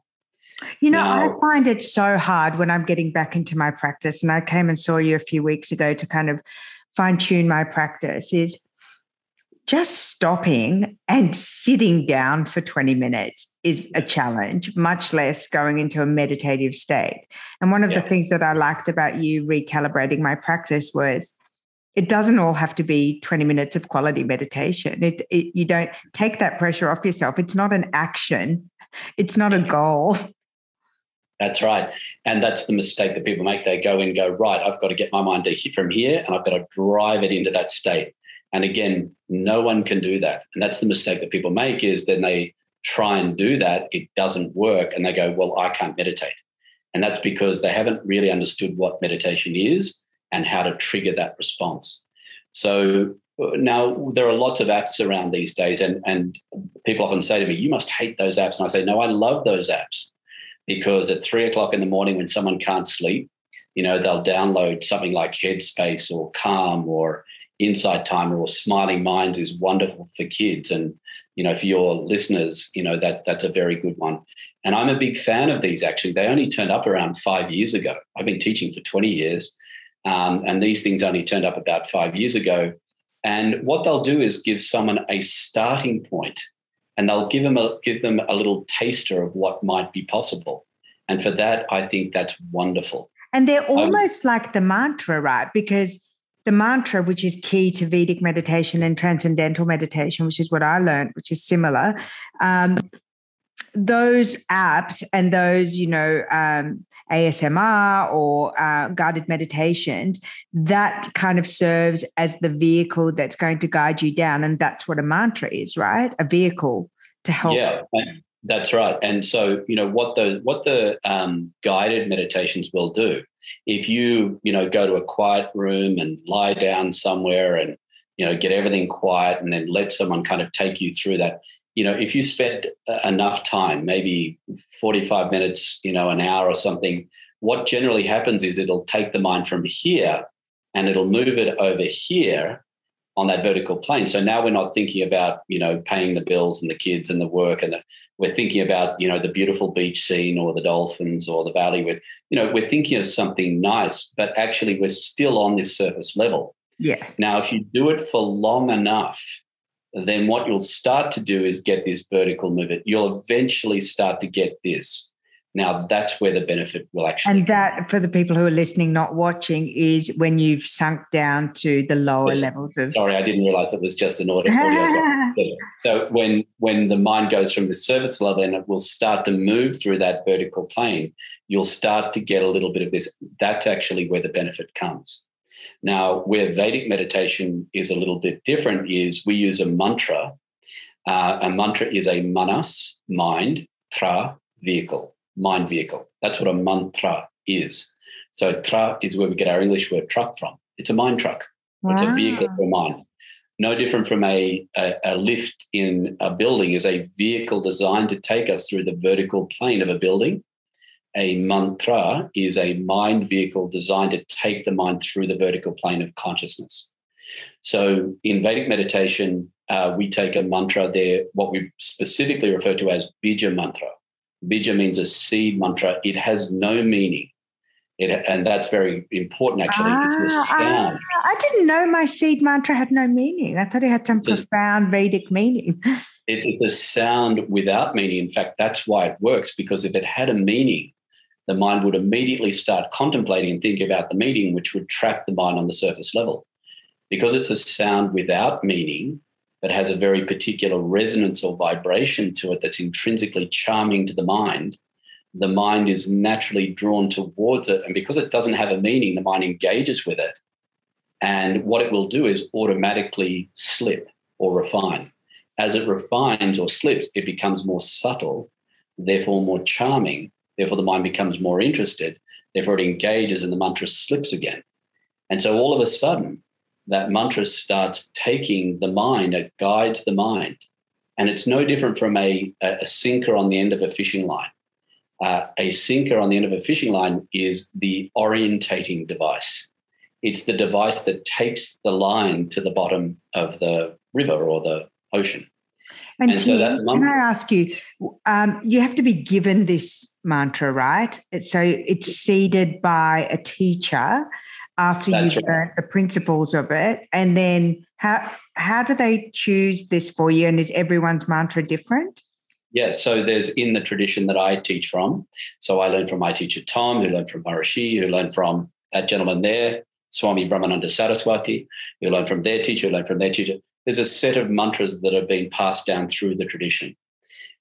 You know, I find it so hard when I'm getting back into my practice. And I came and saw you a few weeks ago to kind of fine tune my practice is just stopping and sitting down for 20 minutes is a challenge, much less going into a meditative state. And one of Yeah. the things that I liked about you recalibrating my practice was it doesn't all have to be 20 minutes of quality meditation. It, it you don't take that pressure off yourself. It's not an action. It's not a goal. That's right. And that's the mistake that people make. They go and go, right, I've got to get my mind to from here and I've got to drive it into that state. And again, no one can do that. And that's the mistake that people make is then they try and do that. It doesn't work. And they go, well, I can't meditate. And that's because they haven't really understood what meditation is and how to trigger that response. So uh, now there are lots of apps around these days, and, and people often say to me, You must hate those apps. And I say, No, I love those apps because at three o'clock in the morning when someone can't sleep, you know, they'll download something like Headspace or Calm or Insight Timer or Smiling Minds is wonderful for kids. And, you know, for your listeners, you know, that that's a very good one. And I'm a big fan of these actually. They only turned up around five years ago. I've been teaching for 20 years. Um, and these things only turned up about five years ago. And what they'll do is give someone a starting point and they'll give them a give them a little taster of what might be possible. And for that, I think that's wonderful. And they're almost um, like the mantra, right? Because the mantra, which is key to Vedic meditation and transcendental meditation, which is what I learned, which is similar. Um, those apps and those, you know, um, ASMR or uh, guided meditations, that kind of serves as the vehicle that's going to guide you down. And that's what a mantra is, right? A vehicle to help. Yeah, that's right. And so, you know, what the what the um, guided meditations will do, if you, you know, go to a quiet room and lie down somewhere and, you know, get everything quiet and then let someone kind of take you through that, you know, if you spend uh, enough time, maybe 45 minutes, you know, an hour or something, what generally happens is it'll take the mind from here and it'll move it over here on that vertical plane. So now we're not thinking about, you know, paying the bills and the kids and the work and the, we're thinking about, you know, the beautiful beach scene or the dolphins or the valley. With, you know, we're thinking of something nice, but actually we're still on this surface level. Yeah. Now, if you do it for long enough, then what you'll start to do is get this vertical movement. You'll eventually start to get this. Now that's where the benefit will actually. And that, for the people who are listening, not watching, is when you've sunk down to the lower yes. levels of. Sorry, I didn't realize it was just an audio. *laughs* so when when the mind goes from the surface level and it will start to move through that vertical plane, you'll start to get a little bit of this. That's actually where the benefit comes. Now, where Vedic meditation is a little bit different is we use a mantra. Uh, a mantra is a manas, mind, tra, vehicle, mind vehicle. That's what a mantra is. So tra is where we get our English word truck from. It's a mind truck. Wow. It's a vehicle for mind. No different from a, a, a lift in a building is a vehicle designed to take us through the vertical plane of a building a mantra is a mind vehicle designed to take the mind through the vertical plane of consciousness. So in Vedic meditation, uh, we take a mantra there, what we specifically refer to as bija mantra. Bija means a seed mantra. It has no meaning. It, and that's very important, actually. Ah, it's ah, I didn't know my seed mantra had no meaning. I thought it had some profound Vedic meaning. *laughs* It, it's a sound without meaning. In fact, that's why it works, because if it had a meaning, the mind would immediately start contemplating and thinking about the meaning, which would trap the mind on the surface level. Because it's a sound without meaning that has a very particular resonance or vibration to it that's intrinsically charming to the mind, the mind is naturally drawn towards it. And because it doesn't have a meaning, the mind engages with it. And what it will do is automatically slip or refine. As it refines or slips, it becomes more subtle, therefore more charming, Therefore, the mind becomes more interested. Therefore, it engages and the mantra slips again. And so all of a sudden, that mantra starts taking the mind, it guides the mind. And it's no different from a, a sinker on the end of a fishing line. Uh, a sinker on the end of a fishing line is the orientating device. It's the device that takes the line to the bottom of the river or the ocean. And, and so that can I ask you, um, you have to be given this mantra, right? So it's seeded by a teacher after That's you've right. learned the principles of it. And then how how do they choose this for you? And is everyone's mantra different? Yeah, so there's in the tradition that I teach from. So I learned from my teacher Tom, who learned from Maharishi, who learned from that gentleman there, Swami Brahmananda Saraswati, who learned from their teacher, who learned from their teacher. There's a set of mantras that have been passed down through the tradition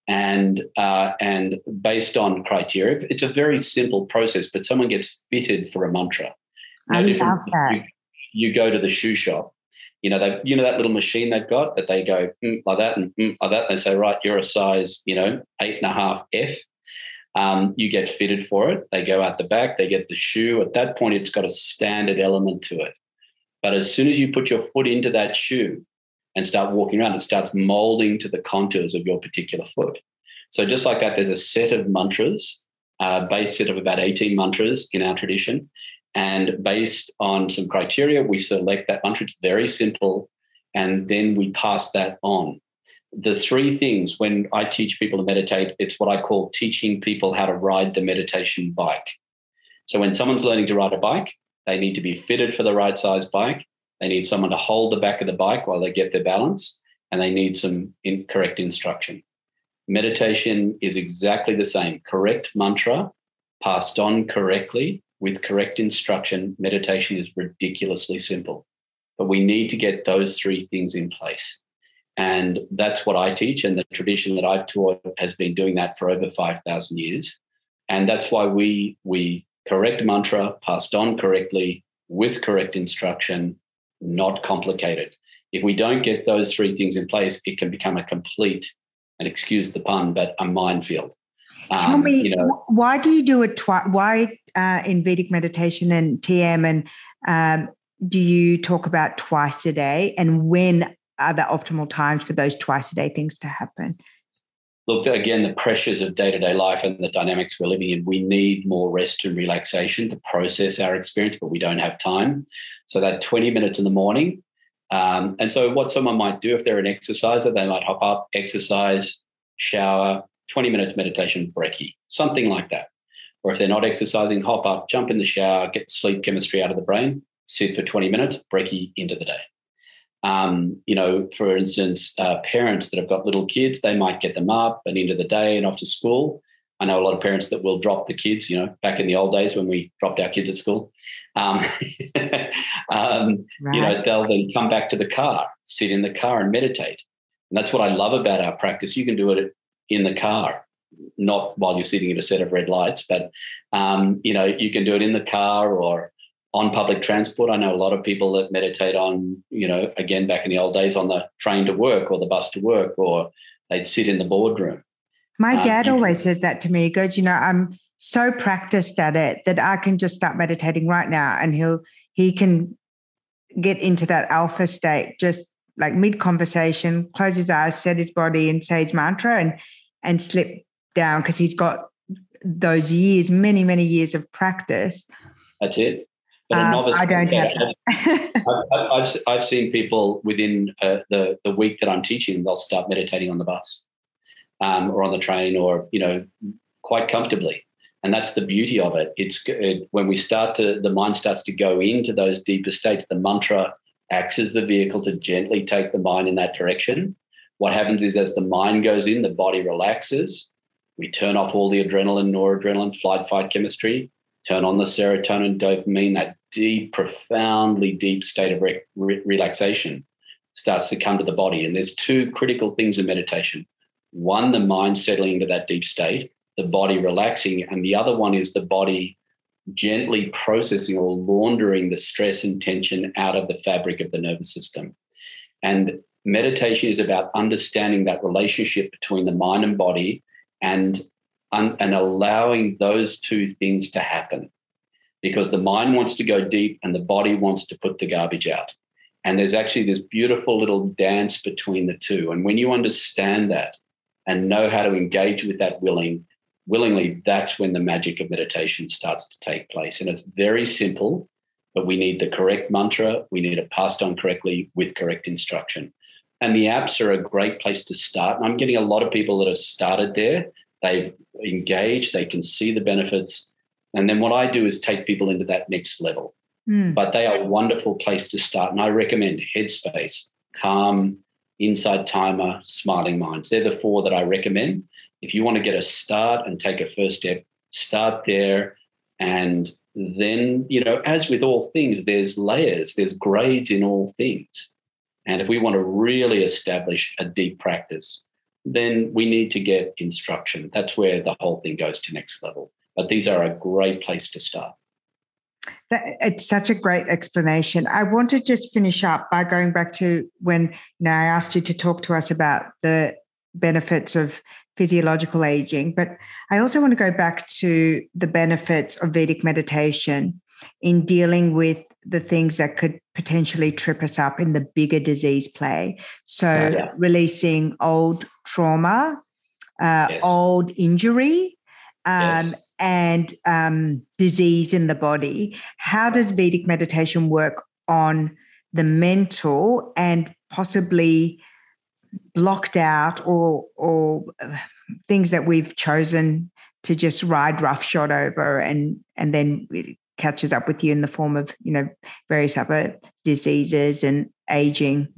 and uh, and based on criteria. It's a very simple process, but someone gets fitted for a mantra. No I different. You, you, go to the shoe shop. You know, they, you know that little machine they've got that they go mm, like that and mm, like that. They say, right, you're a size, you know, eight and a half F. Um, you get fitted for it. They go out the back, they get the shoe. At that point, it's got a standard element to it. But as soon as you put your foot into that shoe and start walking around, it starts molding to the contours of your particular foot. So just like that, there's a set of mantras, uh, base set of about 18 mantras in our tradition. And based on some criteria, we select that mantra. It's very simple. And then we pass that on. The three things when I teach people to meditate, it's what I call teaching people how to ride the meditation bike. So when someone's learning to ride a bike, they need to be fitted for the right size bike. They need someone to hold the back of the bike while they get their balance, and they need some correct instruction. Meditation is exactly the same correct mantra passed on correctly with correct instruction. Meditation is ridiculously simple, but we need to get those three things in place. And that's what I teach. And the tradition that I've taught has been doing that for over 5,000 years. And that's why we, we correct mantra passed on correctly with correct instruction, not complicated. If we don't get those three things in place, it can become a complete, and excuse the pun, but a minefield. Tell um, me, you know, why do you do it twice? Why uh, in Vedic meditation and TM, and um, do you talk about twice a day? And when are the optimal times for those twice a day things to happen? look again the pressures of day-to-day life and the dynamics we're living in we need more rest and relaxation to process our experience but we don't have time so that 20 minutes in the morning um, and so what someone might do if they're an exerciser they might hop up exercise shower 20 minutes meditation brekkie something like that or if they're not exercising hop up jump in the shower get sleep chemistry out of the brain sit for 20 minutes brekkie into the day um, you know, for instance, uh, parents that have got little kids, they might get them up and into the day and off to school. I know a lot of parents that will drop the kids, you know, back in the old days when we dropped our kids at school. Um, *laughs* um, right. You know, they'll then come back to the car, sit in the car and meditate. And that's what I love about our practice. You can do it in the car, not while you're sitting at a set of red lights, but, um, you know, you can do it in the car or on public transport. I know a lot of people that meditate on, you know, again, back in the old days on the train to work or the bus to work, or they'd sit in the boardroom. My um, dad always says that to me. He goes, you know, I'm so practiced at it that I can just start meditating right now. And he'll, he can get into that alpha state just like mid conversation, close his eyes, set his body and say his mantra and, and slip down because he's got those years, many, many years of practice. That's it. But a um, novice, I don't have that. *laughs* I've, I've, I've, seen people within uh, the the week that I'm teaching, they'll start meditating on the bus, um, or on the train, or you know, quite comfortably. And that's the beauty of it. It's it, when we start to the mind starts to go into those deeper states. The mantra acts as the vehicle to gently take the mind in that direction. What happens is, as the mind goes in, the body relaxes. We turn off all the adrenaline, noradrenaline, flight fight chemistry turn on the serotonin, dopamine, that deep, profoundly deep state of re- re- relaxation starts to come to the body. And there's two critical things in meditation one, the mind settling into that deep state, the body relaxing, and the other one is the body gently processing or laundering the stress and tension out of the fabric of the nervous system. And meditation is about understanding that relationship between the mind and body and, and allowing those two things to happen because the mind wants to go deep and the body wants to put the garbage out. And there's actually this beautiful little dance between the two. And when you understand that and know how to engage with that willing, willingly, that's when the magic of meditation starts to take place. And it's very simple, but we need the correct mantra. We need it passed on correctly with correct instruction. And the apps are a great place to start. And I'm getting a lot of people that have started there. They've engaged, they can see the benefits and then what I do is take people into that next level. Mm. But they are a wonderful place to start. And I recommend Headspace, Calm, Insight Timer, Smiling Minds. They're the four that I recommend. If you want to get a start and take a first step, start there. And then, you know, as with all things, there's layers, there's grades in all things. And if we want to really establish a deep practice, then we need to get instruction. That's where the whole thing goes to next level. But these are a great place to start. It's such a great explanation. I want to just finish up by going back to when you know I asked you to talk to us about the benefits of physiological aging. But I also want to go back to the benefits of Vedic meditation in dealing with the things that could potentially trip us up in the bigger disease play. So, yeah. releasing old trauma, uh, yes. old injury, um, yes. and um, disease in the body. How does Vedic meditation work on the mental and possibly blocked out or or uh, things that we've chosen to just ride roughshod over and and then catches up with you in the form of you know various other diseases and aging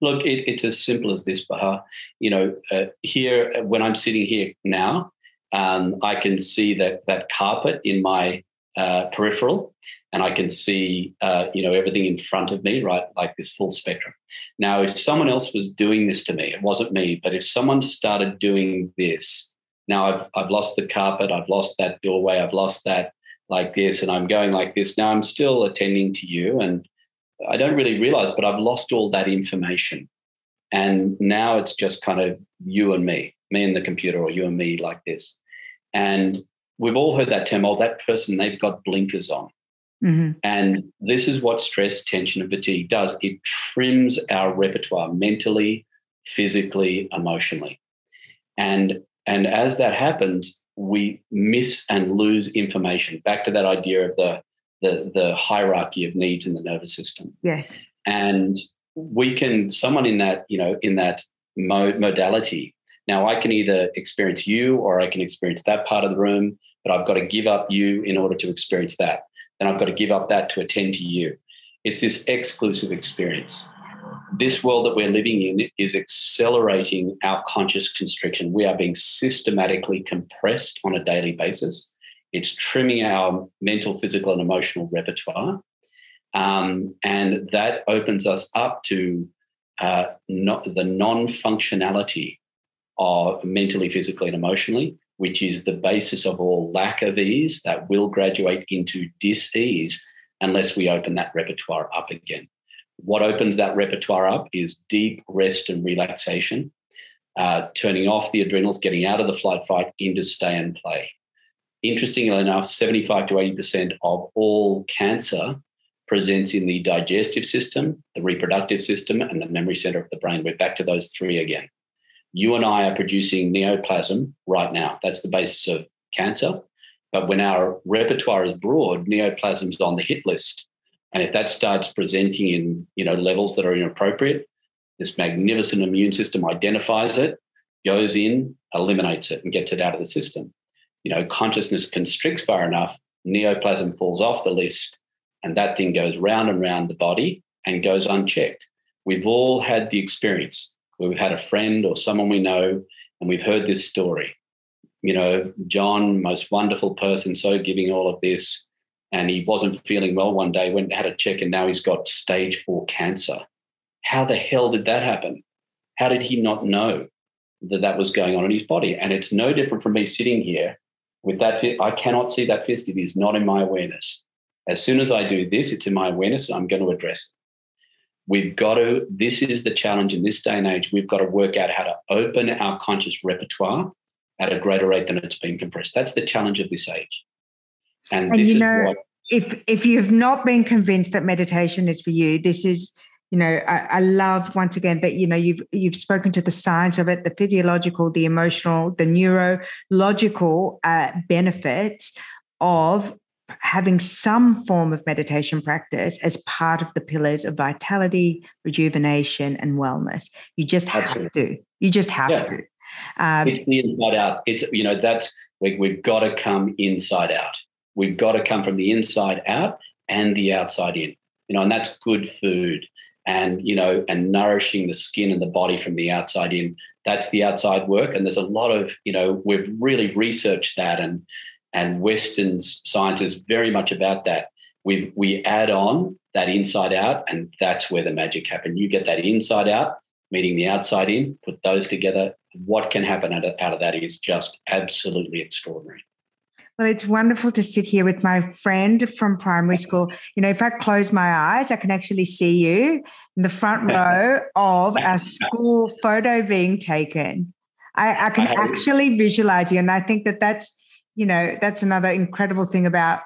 look it, it's as simple as this Bahar. you know uh, here when i'm sitting here now um, i can see that that carpet in my uh, peripheral, and I can see uh, you know everything in front of me, right, like this full spectrum. Now, if someone else was doing this to me, it wasn't me, but if someone started doing this, now I've I've lost the carpet, I've lost that doorway, I've lost that like this, and I'm going like this. Now I'm still attending to you, and I don't really realize, but I've lost all that information, and now it's just kind of you and me, me and the computer, or you and me like this, and we've all heard that term, oh, that person, they've got blinkers on. Mm-hmm. And this is what stress, tension, and fatigue does it trims our repertoire mentally, physically, emotionally. And, and as that happens, we miss and lose information. Back to that idea of the, the, the hierarchy of needs in the nervous system. Yes. And we can, someone in that, you know, in that modality now, I can either experience you or I can experience that part of the room, but I've got to give up you in order to experience that. Then I've got to give up that to attend to you. It's this exclusive experience. This world that we're living in is accelerating our conscious constriction. We are being systematically compressed on a daily basis. It's trimming our mental, physical, and emotional repertoire. Um, and that opens us up to uh, not the non functionality of mentally, physically, and emotionally, which is the basis of all lack of ease that will graduate into dis-ease unless we open that repertoire up again. What opens that repertoire up is deep rest and relaxation, uh, turning off the adrenals, getting out of the flight fight into stay and play. Interestingly enough, 75 to 80% of all cancer presents in the digestive system, the reproductive system, and the memory center of the brain. We're back to those three again you and I are producing neoplasm right now. That's the basis of cancer. But when our repertoire is broad, neoplasm is on the hit list. And if that starts presenting in you know levels that are inappropriate, this magnificent immune system identifies it, goes in, eliminates it, and gets it out of the system. You know, consciousness constricts far enough, neoplasm falls off the list, and that thing goes round and round the body and goes unchecked. We've all had the experience where we've had a friend or someone we know and we've heard this story. You know, John, most wonderful person, so giving all of this. And he wasn't feeling well one day, went and had a check, and now he's got stage four cancer. How the hell did that happen? How did he not know that that was going on in his body? And it's no different from me sitting here with that. I cannot see that fist. It is not in my awareness. As soon as I do this, it's in my awareness, and I'm going to address it. We've got to, this is the challenge in this day and age. We've got to work out how to open our conscious repertoire at a greater rate than it's been compressed. That's the challenge of this age. And, and you know, what, if if you've not been convinced that meditation is for you, this is, you know, I, I love once again that you know you've you've spoken to the science of it, the physiological, the emotional, the neurological uh, benefits of having some form of meditation practice as part of the pillars of vitality, rejuvenation, and wellness. You just have Absolutely. to. You just have yeah. to. Um, it's the inside out. It's you know that's we, we've got to come inside out. We've got to come from the inside out and the outside in. You know, and that's good food and you know and nourishing the skin and the body from the outside in. That's the outside work, and there's a lot of you know we've really researched that and and Western science is very much about that. We we add on that inside out, and that's where the magic happens. You get that inside out, meeting the outside in, put those together. What can happen out of, out of that is just absolutely extraordinary. Well, it's wonderful to sit here with my friend from primary school. You know, if I close my eyes, I can actually see you in the front *laughs* row of our *laughs* school photo being taken. I, I can actually visualize you. And I think that that's, you know, that's another incredible thing about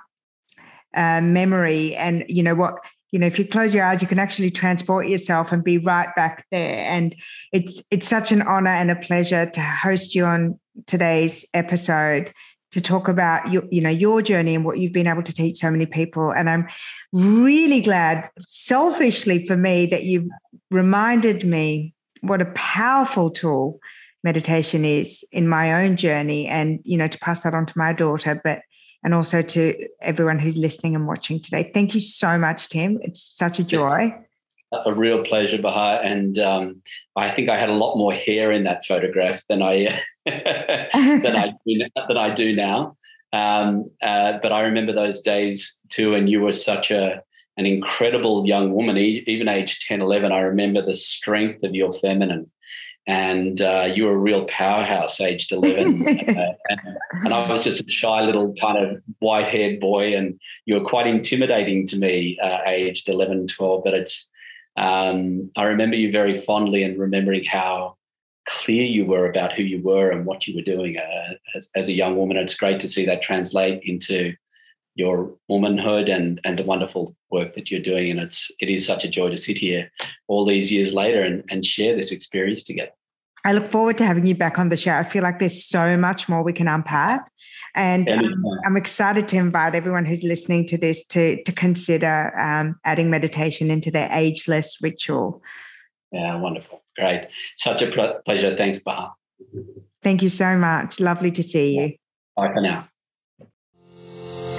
uh, memory and, you know, what, you know, if you close your eyes, you can actually transport yourself and be right back there. And it's it's such an honor and a pleasure to host you on today's episode to talk about your, you know, your journey and what you've been able to teach so many people. And I'm really glad, selfishly for me, that you reminded me what a powerful tool meditation is in my own journey and you know to pass that on to my daughter but and also to everyone who's listening and watching today. Thank you so much tim. It's such a joy. A real pleasure Bahar and um, i think i had a lot more hair in that photograph than i than i do, than i do now. Um, uh, but i remember those days too and you were such a an incredible young woman even age 10 11 i remember the strength of your feminine and uh, you were a real powerhouse aged 11 *laughs* uh, and, and, i was just a shy little kind of white haired boy and you were quite intimidating to me uh, aged 11 12 but it's um, i remember you very fondly and remembering how clear you were about who you were and what you were doing uh, as, as a young woman it's great to see that translate into your womanhood and and the wonderful work that you're doing. And it's it is such a joy to sit here all these years later and, and share this experience together. I look forward to having you back on the show. I feel like there's so much more we can unpack. And um, I'm excited to invite everyone who's listening to this to, to consider um, adding meditation into their ageless ritual. Yeah, wonderful. Great. Such a pleasure. Thanks, Bahar. Thank you so much. Lovely to see you. Bye for now.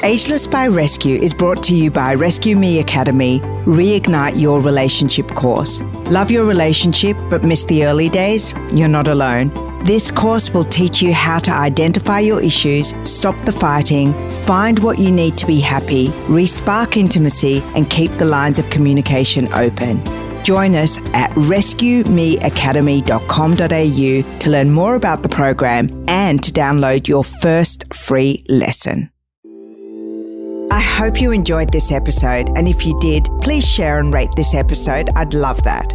Ageless by Rescue is brought to you by Rescue Me Academy, Reignite Your Relationship course. Love your relationship but miss the early days? You're not alone. This course will teach you how to identify your issues, stop the fighting, find what you need to be happy, respark intimacy, and keep the lines of communication open. Join us at rescuemeacademy.com.au to learn more about the program and to download your first free lesson. I hope you enjoyed this episode, and if you did, please share and rate this episode. I'd love that.